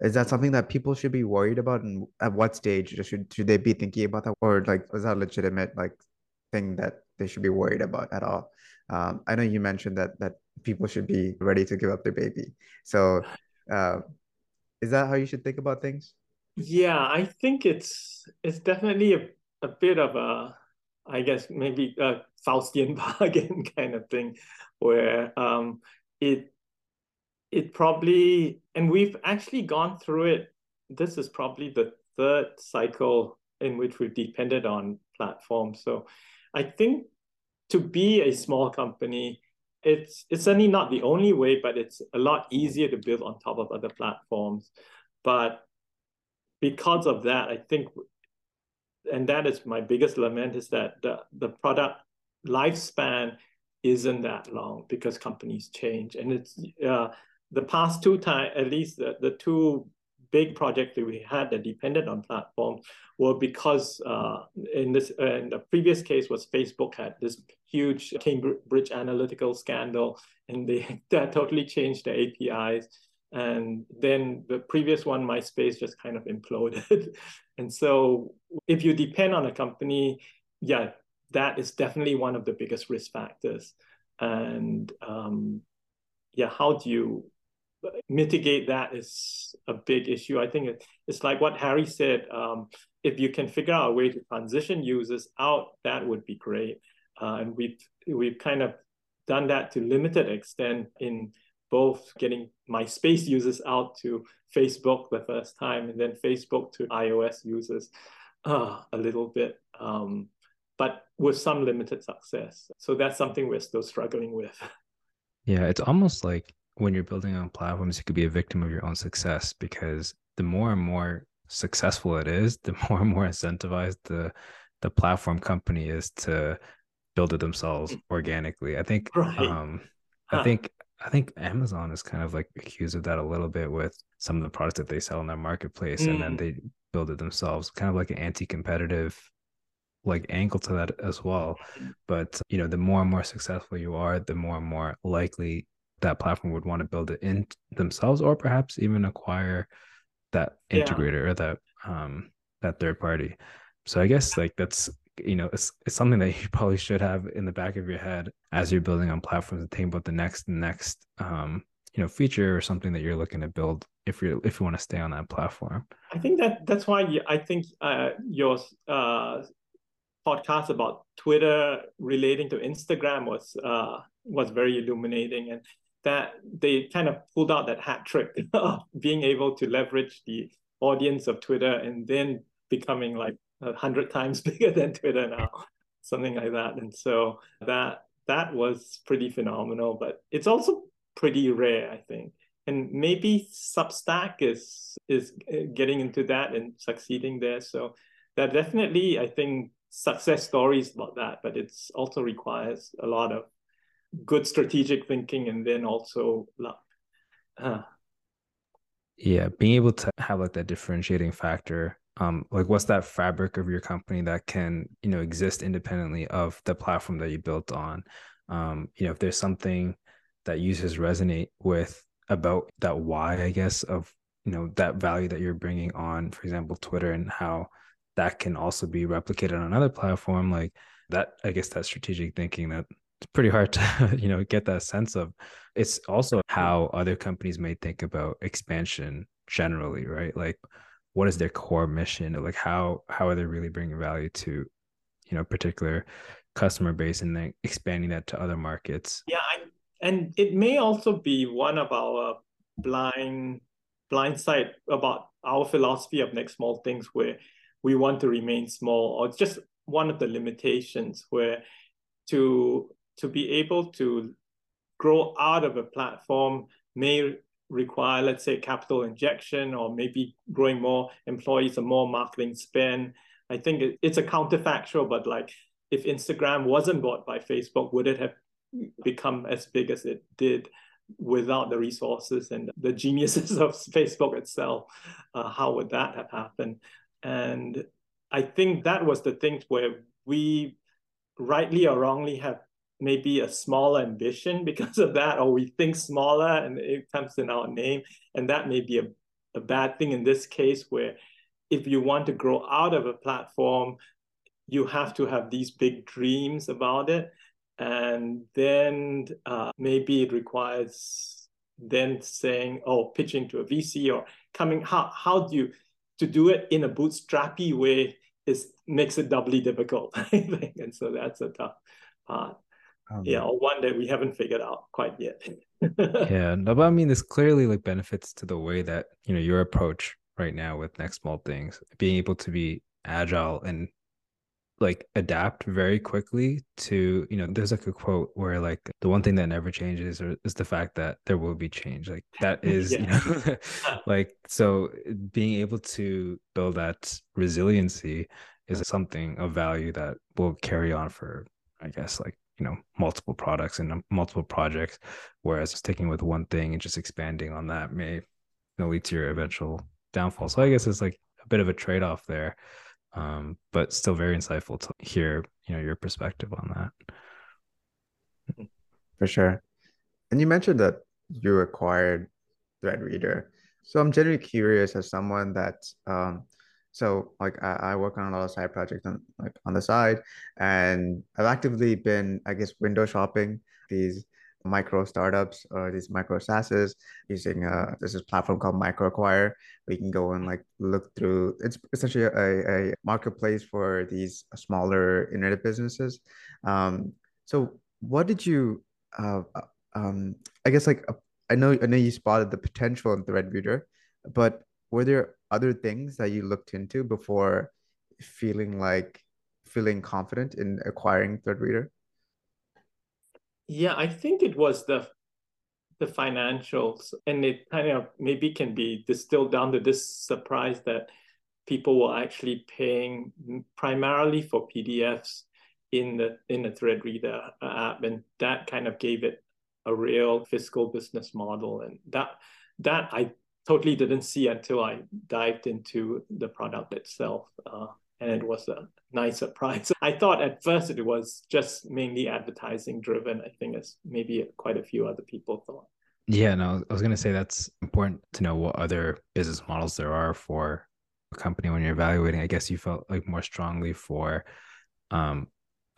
Is that something that people should be worried about, and at what stage should should they be thinking about that, or like is that legitimate like thing that they should be worried about at all? Um, I know you mentioned that that people should be ready to give up their baby. So, uh, is that how you should think about things? Yeah, I think it's it's definitely a, a bit of a, I guess maybe a Faustian bargain kind of thing, where um, it it probably and we've actually gone through it. This is probably the third cycle in which we've depended on platforms. So I think to be a small company, it's it's certainly not the only way, but it's a lot easier to build on top of other platforms. But because of that, I think, and that is my biggest lament, is that the, the product lifespan isn't that long because companies change. And it's uh, the past two time, at least the, the two big projects that we had that depended on platforms were because uh, in this uh, in the previous case was Facebook had this huge Cambridge Analytica scandal, and they that totally changed the APIs. And then the previous one, MySpace, just kind of imploded. and so, if you depend on a company, yeah, that is definitely one of the biggest risk factors. And um, yeah, how do you mitigate that is a big issue. I think it, it's like what Harry said. Um, if you can figure out a way to transition users out, that would be great. Uh, and we've we've kind of done that to limited extent in both getting MySpace users out to Facebook the first time, and then Facebook to iOS users uh, a little bit, um, but with some limited success. So that's something we're still struggling with. Yeah, it's almost like when you're building on platforms, you could be a victim of your own success because the more and more successful it is, the more and more incentivized the the platform company is to build it themselves mm. organically. I think right. um huh. I think I think Amazon is kind of like accused of that a little bit with some of the products that they sell in their marketplace mm. and then mm. they build it themselves, kind of like an anti-competitive like angle to that as well. Mm. But you know, the more and more successful you are, the more and more likely that platform would want to build it in themselves or perhaps even acquire that integrator yeah. or that um that third party so i guess like that's you know it's, it's something that you probably should have in the back of your head as you're building on platforms and think about the next next um you know feature or something that you're looking to build if you're if you want to stay on that platform i think that that's why i think uh, your uh podcast about twitter relating to instagram was uh was very illuminating and that they kind of pulled out that hat trick of being able to leverage the audience of Twitter and then becoming like a hundred times bigger than Twitter now, something like that. And so that that was pretty phenomenal, but it's also pretty rare, I think. And maybe Substack is is uh, getting into that and succeeding there. So that definitely, I think, success stories about that, but it's also requires a lot of good strategic thinking and then also luck. Uh. Yeah, being able to have like that differentiating factor. Um, like what's that fabric of your company that can, you know, exist independently of the platform that you built on? Um, you know, if there's something that users resonate with about that why, I guess, of you know, that value that you're bringing on, for example, Twitter and how that can also be replicated on another platform, like that, I guess that strategic thinking that pretty hard to you know get that sense of. It's also how other companies may think about expansion generally right? Like what is their core mission? Like how how are they really bringing value to you know particular customer base and then expanding that to other markets? Yeah I, and it may also be one of our blind blind side about our philosophy of next small things where we want to remain small or it's just one of the limitations where to to be able to grow out of a platform may require, let's say, capital injection or maybe growing more employees or more marketing spend. I think it, it's a counterfactual, but like if Instagram wasn't bought by Facebook, would it have become as big as it did? without the resources and the geniuses of Facebook itself, uh, how would that have happened? And I think that was the thing where we, rightly or wrongly, have maybe a small ambition because of that, or we think smaller and it comes in our name. And that may be a, a bad thing in this case, where if you want to grow out of a platform, you have to have these big dreams about it. And then uh, maybe it requires then saying oh pitching to a vc or coming how how do you to do it in a bootstrappy way is makes it doubly difficult and so that's a tough part um, yeah or one that we haven't figured out quite yet yeah no but i mean there's clearly like benefits to the way that you know your approach right now with next small things being able to be agile and like adapt very quickly to you know there's like a quote where like the one thing that never changes is the fact that there will be change like that is yeah. you know like so being able to build that resiliency is something of value that will carry on for i guess like you know multiple products and um, multiple projects whereas sticking with one thing and just expanding on that may you know, lead to your eventual downfall. So i guess it's like a bit of a trade-off there um, but still very insightful to hear you know your perspective on that. For sure, and you mentioned that you acquired Threadreader, so I'm generally curious as someone that um, so like I, I, work on a lot of side projects on like on the side, and I've actively been I guess window shopping these micro startups or these micro SaaSes using uh this is platform called micro MicroAcquire. We can go and like look through. It's essentially a, a marketplace for these smaller internet businesses. Um, so what did you? Uh, um, I guess like I know I know you spotted the potential in Threadreader, but were there other things that you looked into before feeling like feeling confident in acquiring third Threadreader? Yeah, I think it was the the financials, and it kind of maybe can be distilled down to this surprise that people were actually paying primarily for PDFs in the in the Threadreader app, and that kind of gave it a real fiscal business model, and that that I totally didn't see until I dived into the product itself. Uh, and it was a nice surprise. I thought at first it was just mainly advertising driven. I think as maybe quite a few other people thought. Yeah, no, I was going to say that's important to know what other business models there are for a company when you're evaluating. I guess you felt like more strongly for um,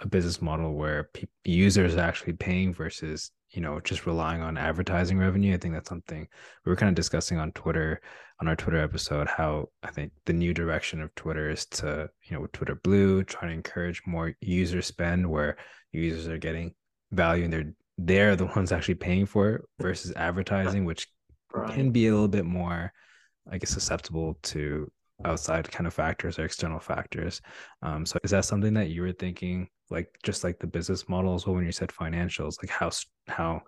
a business model where pe- users are actually paying versus you know just relying on advertising revenue i think that's something we were kind of discussing on twitter on our twitter episode how i think the new direction of twitter is to you know twitter blue trying to encourage more user spend where users are getting value and they're they're the ones actually paying for it versus advertising which right. can be a little bit more i guess susceptible to outside kind of factors or external factors. Um, so is that something that you were thinking like just like the business model as well when you said financials like how how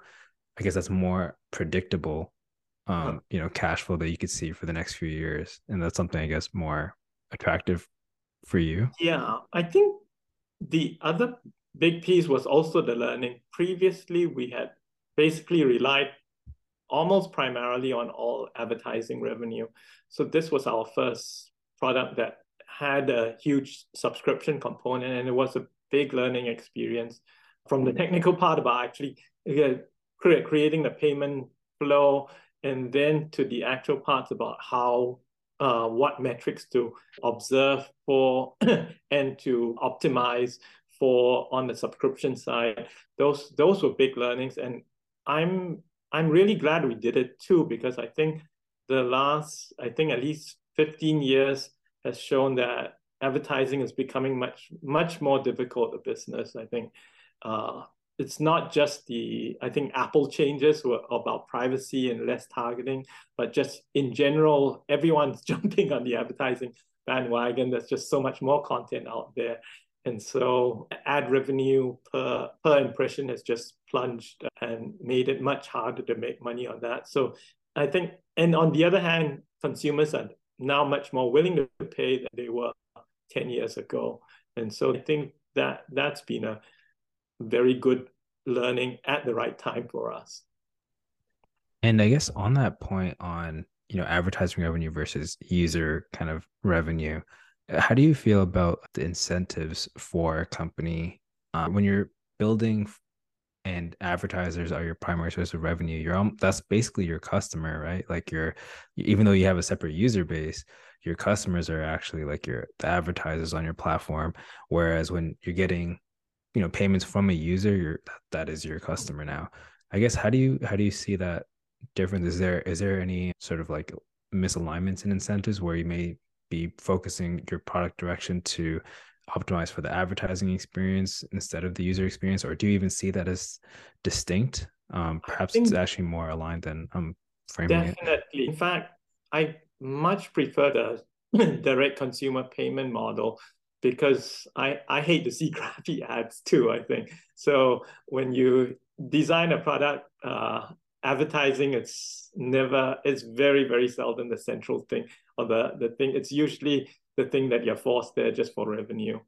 i guess that's more predictable um you know cash flow that you could see for the next few years and that's something i guess more attractive for you? Yeah i think the other big piece was also the learning. Previously we had basically relied almost primarily on all advertising revenue. So this was our first product that had a huge subscription component and it was a big learning experience from the technical part about actually creating the payment flow and then to the actual parts about how uh, what metrics to observe for and to optimize for on the subscription side. Those those were big learnings and i'm i'm really glad we did it too because i think the last i think at least 15 years has shown that advertising is becoming much much more difficult a business. I think uh, it's not just the I think Apple changes were about privacy and less targeting, but just in general, everyone's jumping on the advertising bandwagon. There's just so much more content out there. And so ad revenue per, per impression has just plunged and made it much harder to make money on that. So I think, and on the other hand, consumers are now much more willing to pay than they were 10 years ago. And so I think that that's been a very good learning at the right time for us. And I guess on that point on, you know, advertising revenue versus user kind of revenue, how do you feel about the incentives for a company uh, when you're building and advertisers are your primary source of revenue you're that's basically your customer right? Like you're even though you have a separate user base your customers are actually like your the advertisers on your platform whereas when you're getting you know payments from a user you're that is your customer now. I guess how do you how do you see that difference? Is there is there any sort of like misalignments and incentives where you may be focusing your product direction to optimize for the advertising experience instead of the user experience or do you even see that as distinct? Um, perhaps it's actually more aligned than i'm framing definitely. it. Definitely. In fact i much prefer the direct consumer payment model because i i hate to see crappy ads too i think. So when you design a product uh, advertising it's never it's very very seldom the central thing or the the thing. It's usually the thing that you're forced there just for revenue.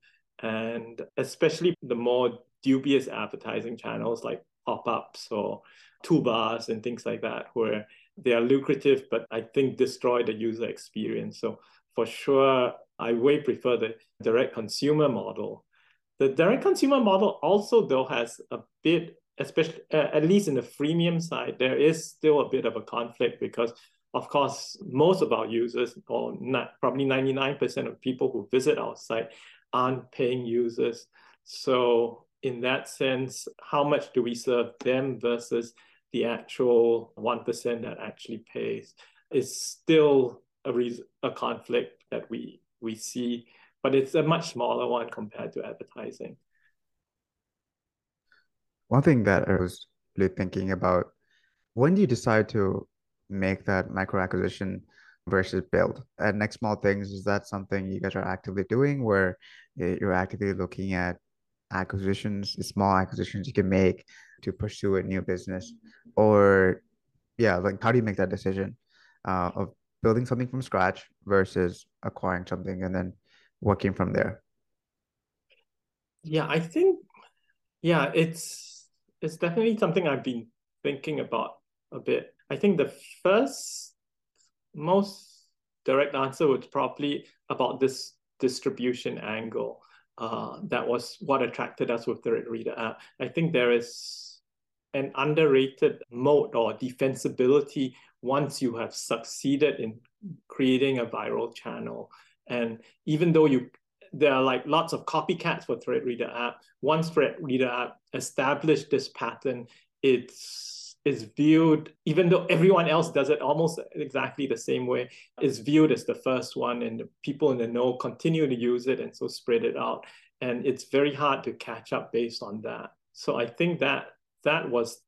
And especially the more dubious advertising channels like pop-ups or toolbars and things like that, where they are lucrative, but I think destroy the user experience. So for sure, I way prefer the direct consumer model. The direct consumer model also though has a bit, especially uh, at least in the freemium side, there is still a bit of a conflict because of course, most of our users, or not, probably 99% of people who visit our site, aren't paying users. So, in that sense, how much do we serve them versus the actual 1% that actually pays is still a, a conflict that we, we see, but it's a much smaller one compared to advertising. One thing that I was really thinking about when do you decide to make that micro acquisition versus build. At next small things is that something you guys are actively doing where you're actively looking at acquisitions small acquisitions you can make to pursue a new business? Or yeah like how do you make that decision uh, of building something from scratch versus acquiring something and then working from there? Yeah i think yeah it's it's definitely something i've been thinking about a bit I think the first most direct answer was probably about this distribution angle. Uh, that was what attracted us with the Reader app. I think there is an underrated mode or defensibility once you have succeeded in creating a viral channel. And even though you there are like lots of copycats for Thread Reader app, once Thread Reader app established this pattern, it's is viewed, even though everyone else does it almost exactly the same way, is viewed as the first one, and the people in the know continue to use it and so spread it out. And it's very hard to catch up based on that. So I think that that was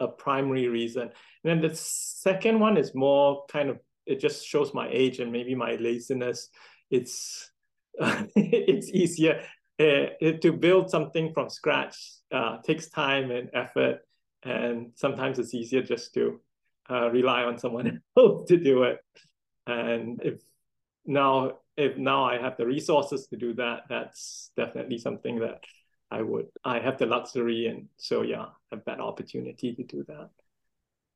a primary reason. And then the second one is more kind of it just shows my age and maybe my laziness. It's it's easier uh, to build something from scratch uh, takes time and effort and sometimes it's easier just to uh, rely on someone else to do it. And if now if now i have the resources to do that that's definitely something that i would i have the luxury and so yeah have that opportunity to do that.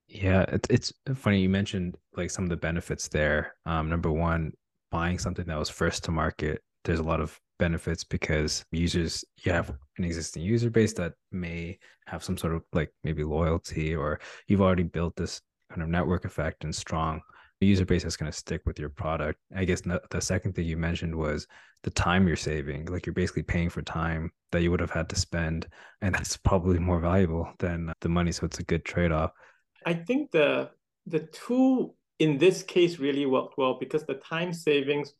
Yeah it's, funny you mentioned like some of the benefits there. Um, number one buying something that was first to market there's a lot of benefits because users you have an existing user base that may have some sort of like maybe loyalty or you've already built this kind of network effect and strong user base that's going to stick with your product. I guess the second thing you mentioned was the time you're saving like you're basically paying for time that you would have had to spend and that's probably more valuable than the money so it's a good trade-off. I think the the two in this case really worked well because the time savings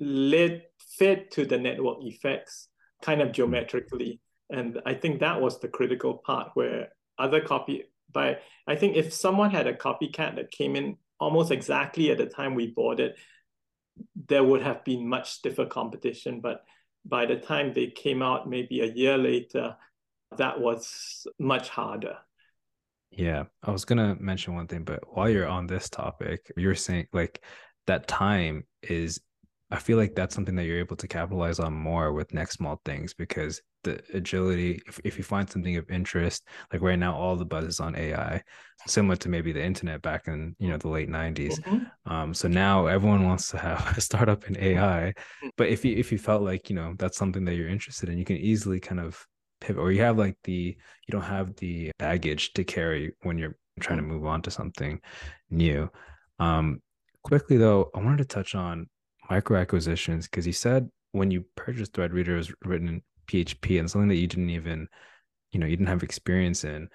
led fit to the network effects kind of hmm. geometrically. And I think that was the critical part where other copy by I think if someone had a copycat that came in almost exactly at the time we bought it, there would have been much stiffer competition. But by the time they came out, maybe a year later, that was much harder. Yeah, I was gonna mention one thing, but while you're on this topic, you're saying like that time is I feel like that's something that you're able to capitalize on more with next small things because the agility if, if you find something of interest like right now all the buzz is on ai similar to maybe the internet back in you know the late 90s mm-hmm. um, so now everyone wants to have a startup in ai mm. but if you if you felt like you know that's something that you're interested in you can easily kind of pivot or you have like the you don't have the baggage to carry when you're trying to mm. move on to something new um quickly though i wanted to touch on micro acquisitions because you said when you purchased threadreader it was written in php and something that you didn't even you know you didn't have experience in.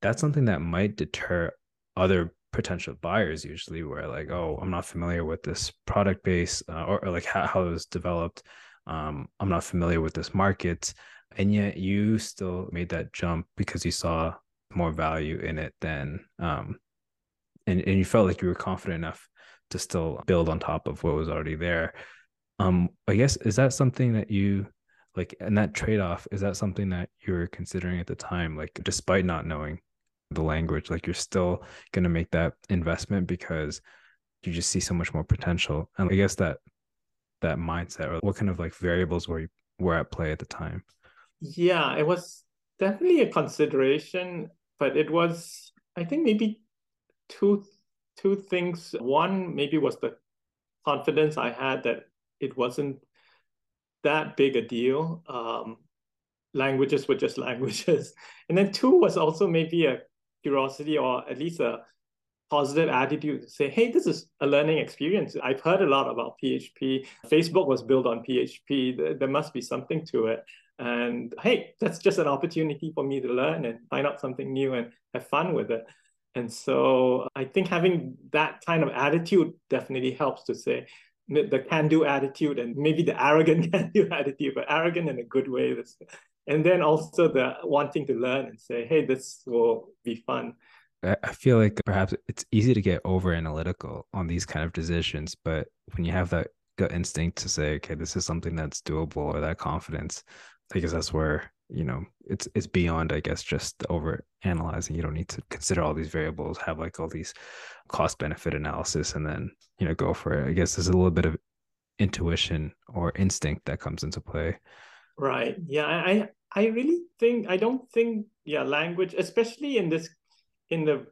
That's something that might deter other potential buyers usually where like oh i'm not familiar with this product base uh, or, or, like how, how it was developed. Um, i'm not familiar with this market. And yet you still made that jump because you saw more value in it than um and, and you felt like you were confident enough to still build on top of what was already there. Um i guess is that something that you like and that trade-off is that something that you were considering at the time like despite not knowing the language like you're still going to make that investment because you just see so much more potential? And i guess that that mindset or what kind of like variables were you were at play at the time? Yeah it was definitely a consideration but it was i think maybe two two things one maybe was the confidence i had that it wasn't that big a deal um, languages were just languages and then two was also maybe a curiosity or at least a positive attitude to say, hey, this is a learning experience. I've heard a lot about PHP. Facebook was built on PHP. There must be something to it. And hey, that's just an opportunity for me to learn and find out something new and have fun with it. And so I think having that kind of attitude definitely helps to say the can do attitude and maybe the arrogant can do attitude, but arrogant in a good way. And then also the wanting to learn and say, hey, this will be fun. I feel like perhaps it's easy to get over analytical on these kind of decisions, but when you have that gut instinct to say, okay, this is something that's doable or that confidence, I guess that's where you know it's it's beyond i guess just over analyzing you don't need to consider all these variables have like all these cost benefit analysis and then you know go for it. I guess there's a little bit of intuition or instinct that comes into play. Right. Yeah i i really think i don't think yeah language especially in this in the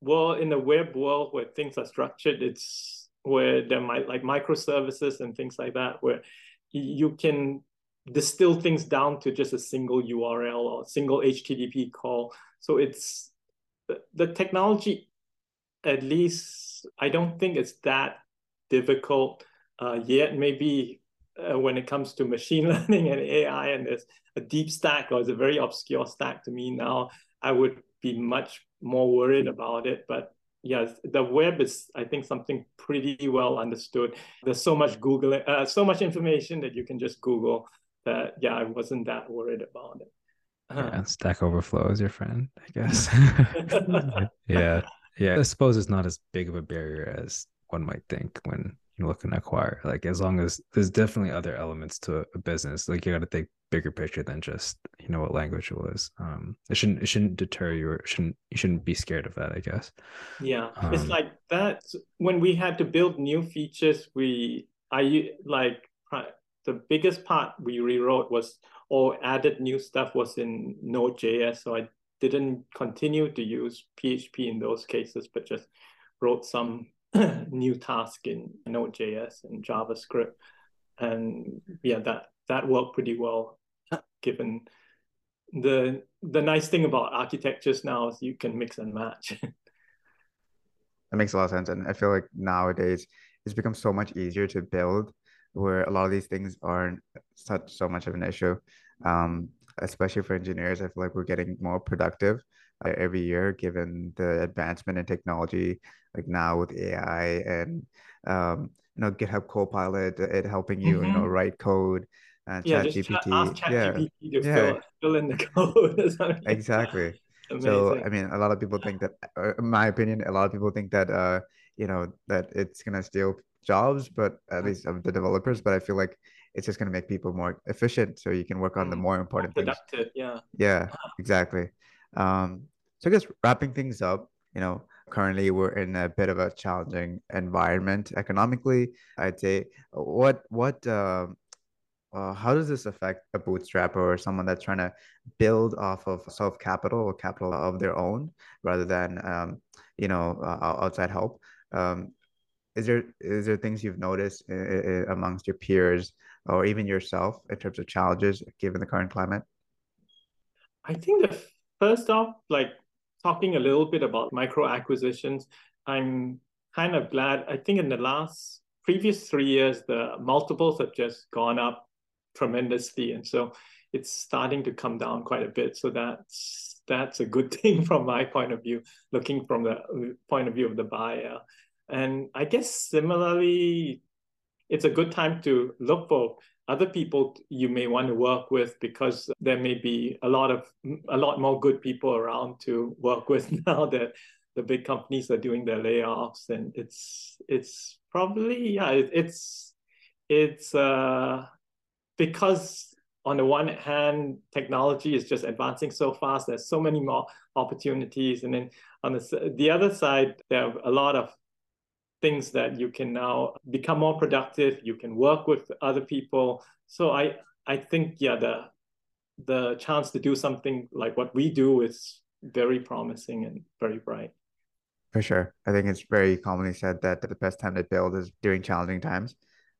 world in the web world where things are structured it's where there might like microservices and things like that where you can distill things down to just a single url or a single http call so it's the, the technology at least i don't think it's that difficult uh, yet maybe uh, when it comes to machine learning and ai and there's a deep stack or it's a very obscure stack to me now i would be much more worried about it. But yes, the web is, I think, something pretty well understood. There's so much Google, uh, so much information that you can just Google that, yeah, I wasn't that worried about it. Uh-huh. Yeah, Stack Overflow is your friend, I guess. yeah. Yeah. I suppose it's not as big of a barrier as one might think when you're looking to acquire. Like as long as there's definitely other elements to a business, like you got to think bigger picture than just you know what language it was. Um, it shouldn't it shouldn't deter you or shouldn't you shouldn't be scared of that. I guess. Yeah, um, it's like that. When we had to build new features, we I like the biggest part we rewrote was or added new stuff was in Node.js. So I didn't continue to use PHP in those cases, but just wrote some new task in Node.js and JavaScript. And yeah, that that worked pretty well, given the the nice thing about architectures now is you can mix and match. that makes a lot of sense, and I feel like nowadays it's become so much easier to build, where a lot of these things aren't such so much of an issue. Um, especially for engineers, I feel like we're getting more productive uh, every year given the advancement in technology, like now with AI and um, you know GitHub Copilot, it helping you mm-hmm. you know mm-hmm. write code uh, yeah, chat GPT. Chat, chat yeah. GPT to yeah. Fill, fill in the code. exactly. So I mean, a lot of people think that, uh, in my opinion, a lot of people think that uh, you know, that it's gonna steal jobs, but at least of the developers. But I feel like it's just gonna make people more efficient, so you can work on the mm. more important more productive, things. Yeah. Yeah. Exactly. Um, so I guess wrapping things up, you know, currently we're in a bit of a challenging environment economically. I'd say. What what uh, uh, how does this affect a bootstrapper or someone that's trying to build off of self capital or capital of their own rather than um, you know uh, outside help? Um, is there is there things you've noticed eh, eh, eh, amongst your peers or even yourself in terms of challenges given the current climate? I think the first off, like talking a little bit about micro acquisitions, I'm kind of glad. I think in the last previous three years, the multiples have just gone up tremendously, and so it's starting to come down quite a bit. So that's that's a good thing from my point of view, looking from the point of view of the buyer. And I guess similarly, it's a good time to look for other people you may want to work with because there may be a lot of a lot more good people around to work with now that the big companies are doing their layoffs. And it's it's probably yeah it, it's it's uh because on the one hand technology is just advancing so fast there's so many more opportunities. And then on the, the other side there are a lot of things that you can now become more productive you can work with other people. So i i think yeah the the chance to do something like what we do is very promising and very bright. For sure. I think it's very commonly said that the best time to build is during challenging times.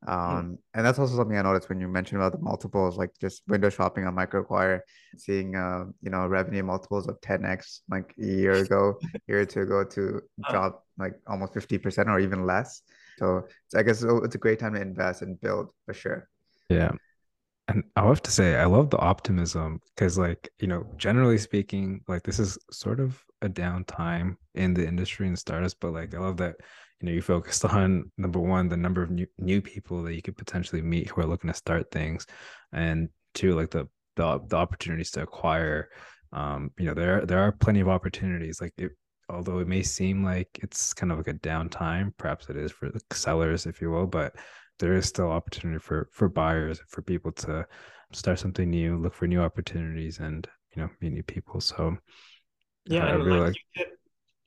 Um, and that's also something I noticed when you mentioned about the multiples, like just window shopping on MicroAcquire, seeing uh, you know, revenue multiples of 10x like a year ago, year or two ago to drop like almost 50% or even less. So I guess it's a great time to invest and build for sure. Yeah. And I have to say, I love the optimism because, like, you know, generally speaking, like this is sort of a downtime in the industry and startups, but like, I love that you know you focused on number one the number of new, new people that you could potentially meet who are looking to start things and two like the the, the opportunities to acquire um you know there there are plenty of opportunities like it although it may seem like it's kind of like a downtime perhaps it is for the sellers if you will but there is still opportunity for for buyers for people to start something new look for new opportunities and you know meet new people so yeah I really like, like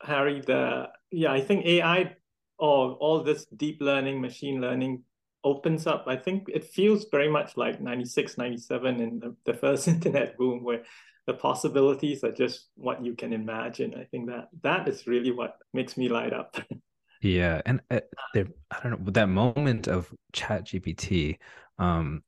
harry the yeah i think ai or all this deep learning, machine learning opens up. I think it feels very much like 96, 97 in the, the first internet boom where the possibilities are just what you can imagine. I think that that is really what makes me light up. yeah. And uh, there, I don't know, that moment of chat GPT, um,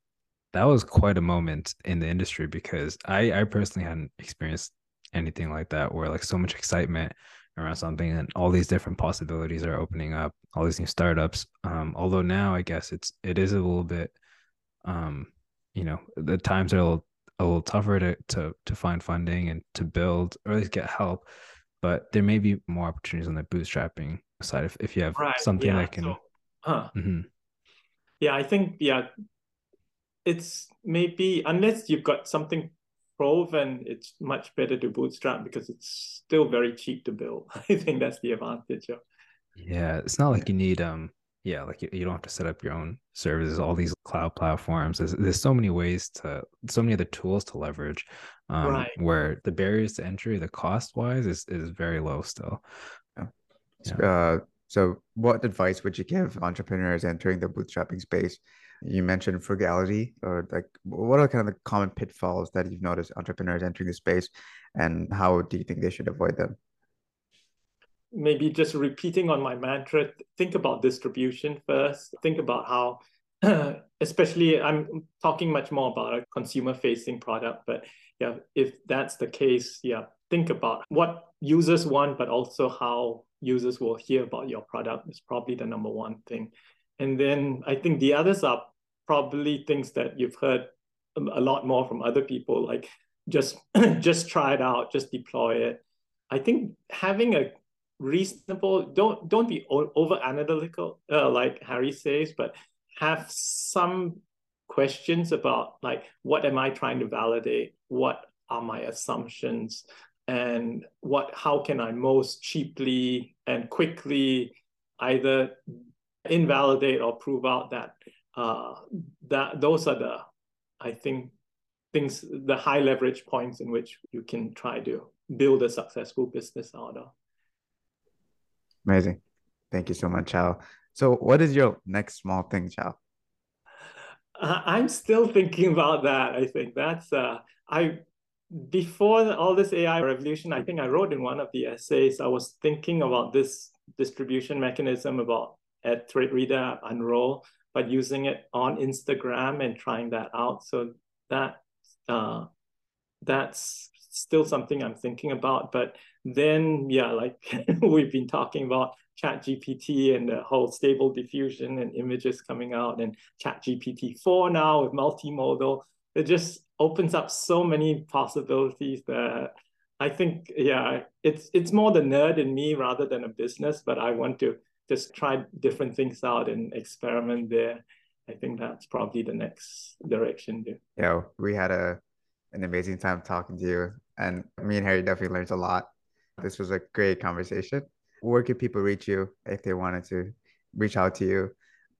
that was quite a moment in the industry because I, I personally hadn't experienced anything like that where like so much excitement around something and all these different possibilities are opening up all these new startups um, although now i guess it's it is a little bit um, you know the times are a little, a little tougher to, to to find funding and to build or at least get help but there may be more opportunities on the bootstrapping side if, if you have right, something yeah. that can so, huh. Mm-hmm. yeah i think yeah it's maybe unless you've got something proven it's much better to bootstrap because it's still very cheap to build. I think that's the advantage of. Yeah, it's not like you need um yeah like you, you don't have to set up your own services all these cloud platforms there's, there's so many ways to so many other tools to leverage um, right. where the barriers to entry the cost wise is, is very low still yeah. yeah. Uh, so what advice would you give entrepreneurs entering the bootstrapping space you mentioned frugality, or like what are kind of the common pitfalls that you've noticed entrepreneurs entering the space, and how do you think they should avoid them? Maybe just repeating on my mantra, think about distribution first. Think about how, especially, I'm talking much more about a consumer facing product, but yeah, if that's the case, yeah, think about what users want, but also how users will hear about your product is probably the number one thing. And then I think the others are probably things that you've heard a lot more from other people, like just just try it out, just deploy it. I think having a reasonable don't don't be over analytical uh, like Harry says, but have some questions about like what am I trying to validate? What are my assumptions? And what how can I most cheaply and quickly either invalidate or prove out that uh, that those are the I think things the high leverage points in which you can try to build a successful business out of. Amazing. Thank you so much, Chao. So what is your next small thing, Chao? I'm still thinking about that. I think that's uh, I before all this AI revolution. I think I wrote in one of the essays. I was thinking about this distribution mechanism about at ThreadReader Unroll, but using it on Instagram and trying that out. So that uh, that's still something I'm thinking about. But then, yeah, like we've been talking about Chat GPT and the whole stable diffusion and images coming out and Chat GPT 4 now with multimodal. It just opens up so many possibilities that I think, yeah, it's it's more the nerd in me rather than a business, but I want to just try different things out and experiment there. I think that's probably the next direction. There. Yeah, we had a an amazing time talking to you, and me and Harry definitely learned a lot. This was a great conversation where can people reach you if they wanted to reach out to you?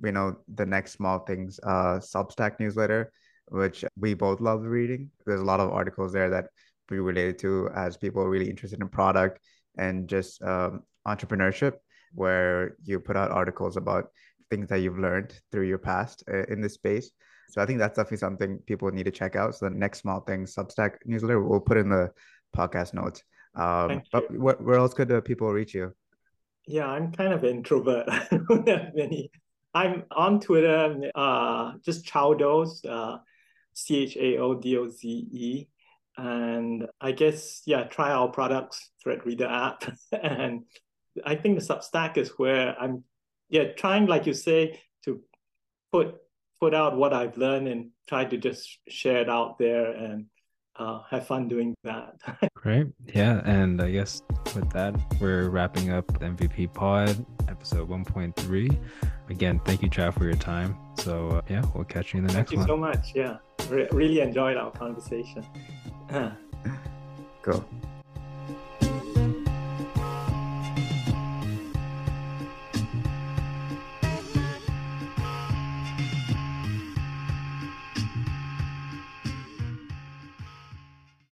You know, the next small things, uh, Substack newsletter, which we both love reading. There's a lot of articles there that we related to as people really interested in product and just um, entrepreneurship, where you put out articles about things that you've learned through your past uh, in this space. So I think that's definitely something people need to check out. So the next small thing Substack newsletter, we'll put in the podcast notes. Um, but wh- where else could uh, people reach you? yeah, I'm kind of introvert. I don't have many. I'm on Twitter, uh, just Chaodoze, uh, C H A O D O Z E. And I guess, yeah, try our products, Thread Reader app. and I think the Substack is where I'm, yeah, trying, like you say, to put put out what I've learned and try to just share it out there and uh, have fun doing that. Great. Yeah. And I guess with that, we're wrapping up the MVP Pod episode 1.3. Again, thank you, Chao, for your time. So, uh, yeah, we'll catch you in the next one. Thank you so much. Yeah. Re- really enjoyed our conversation. cool.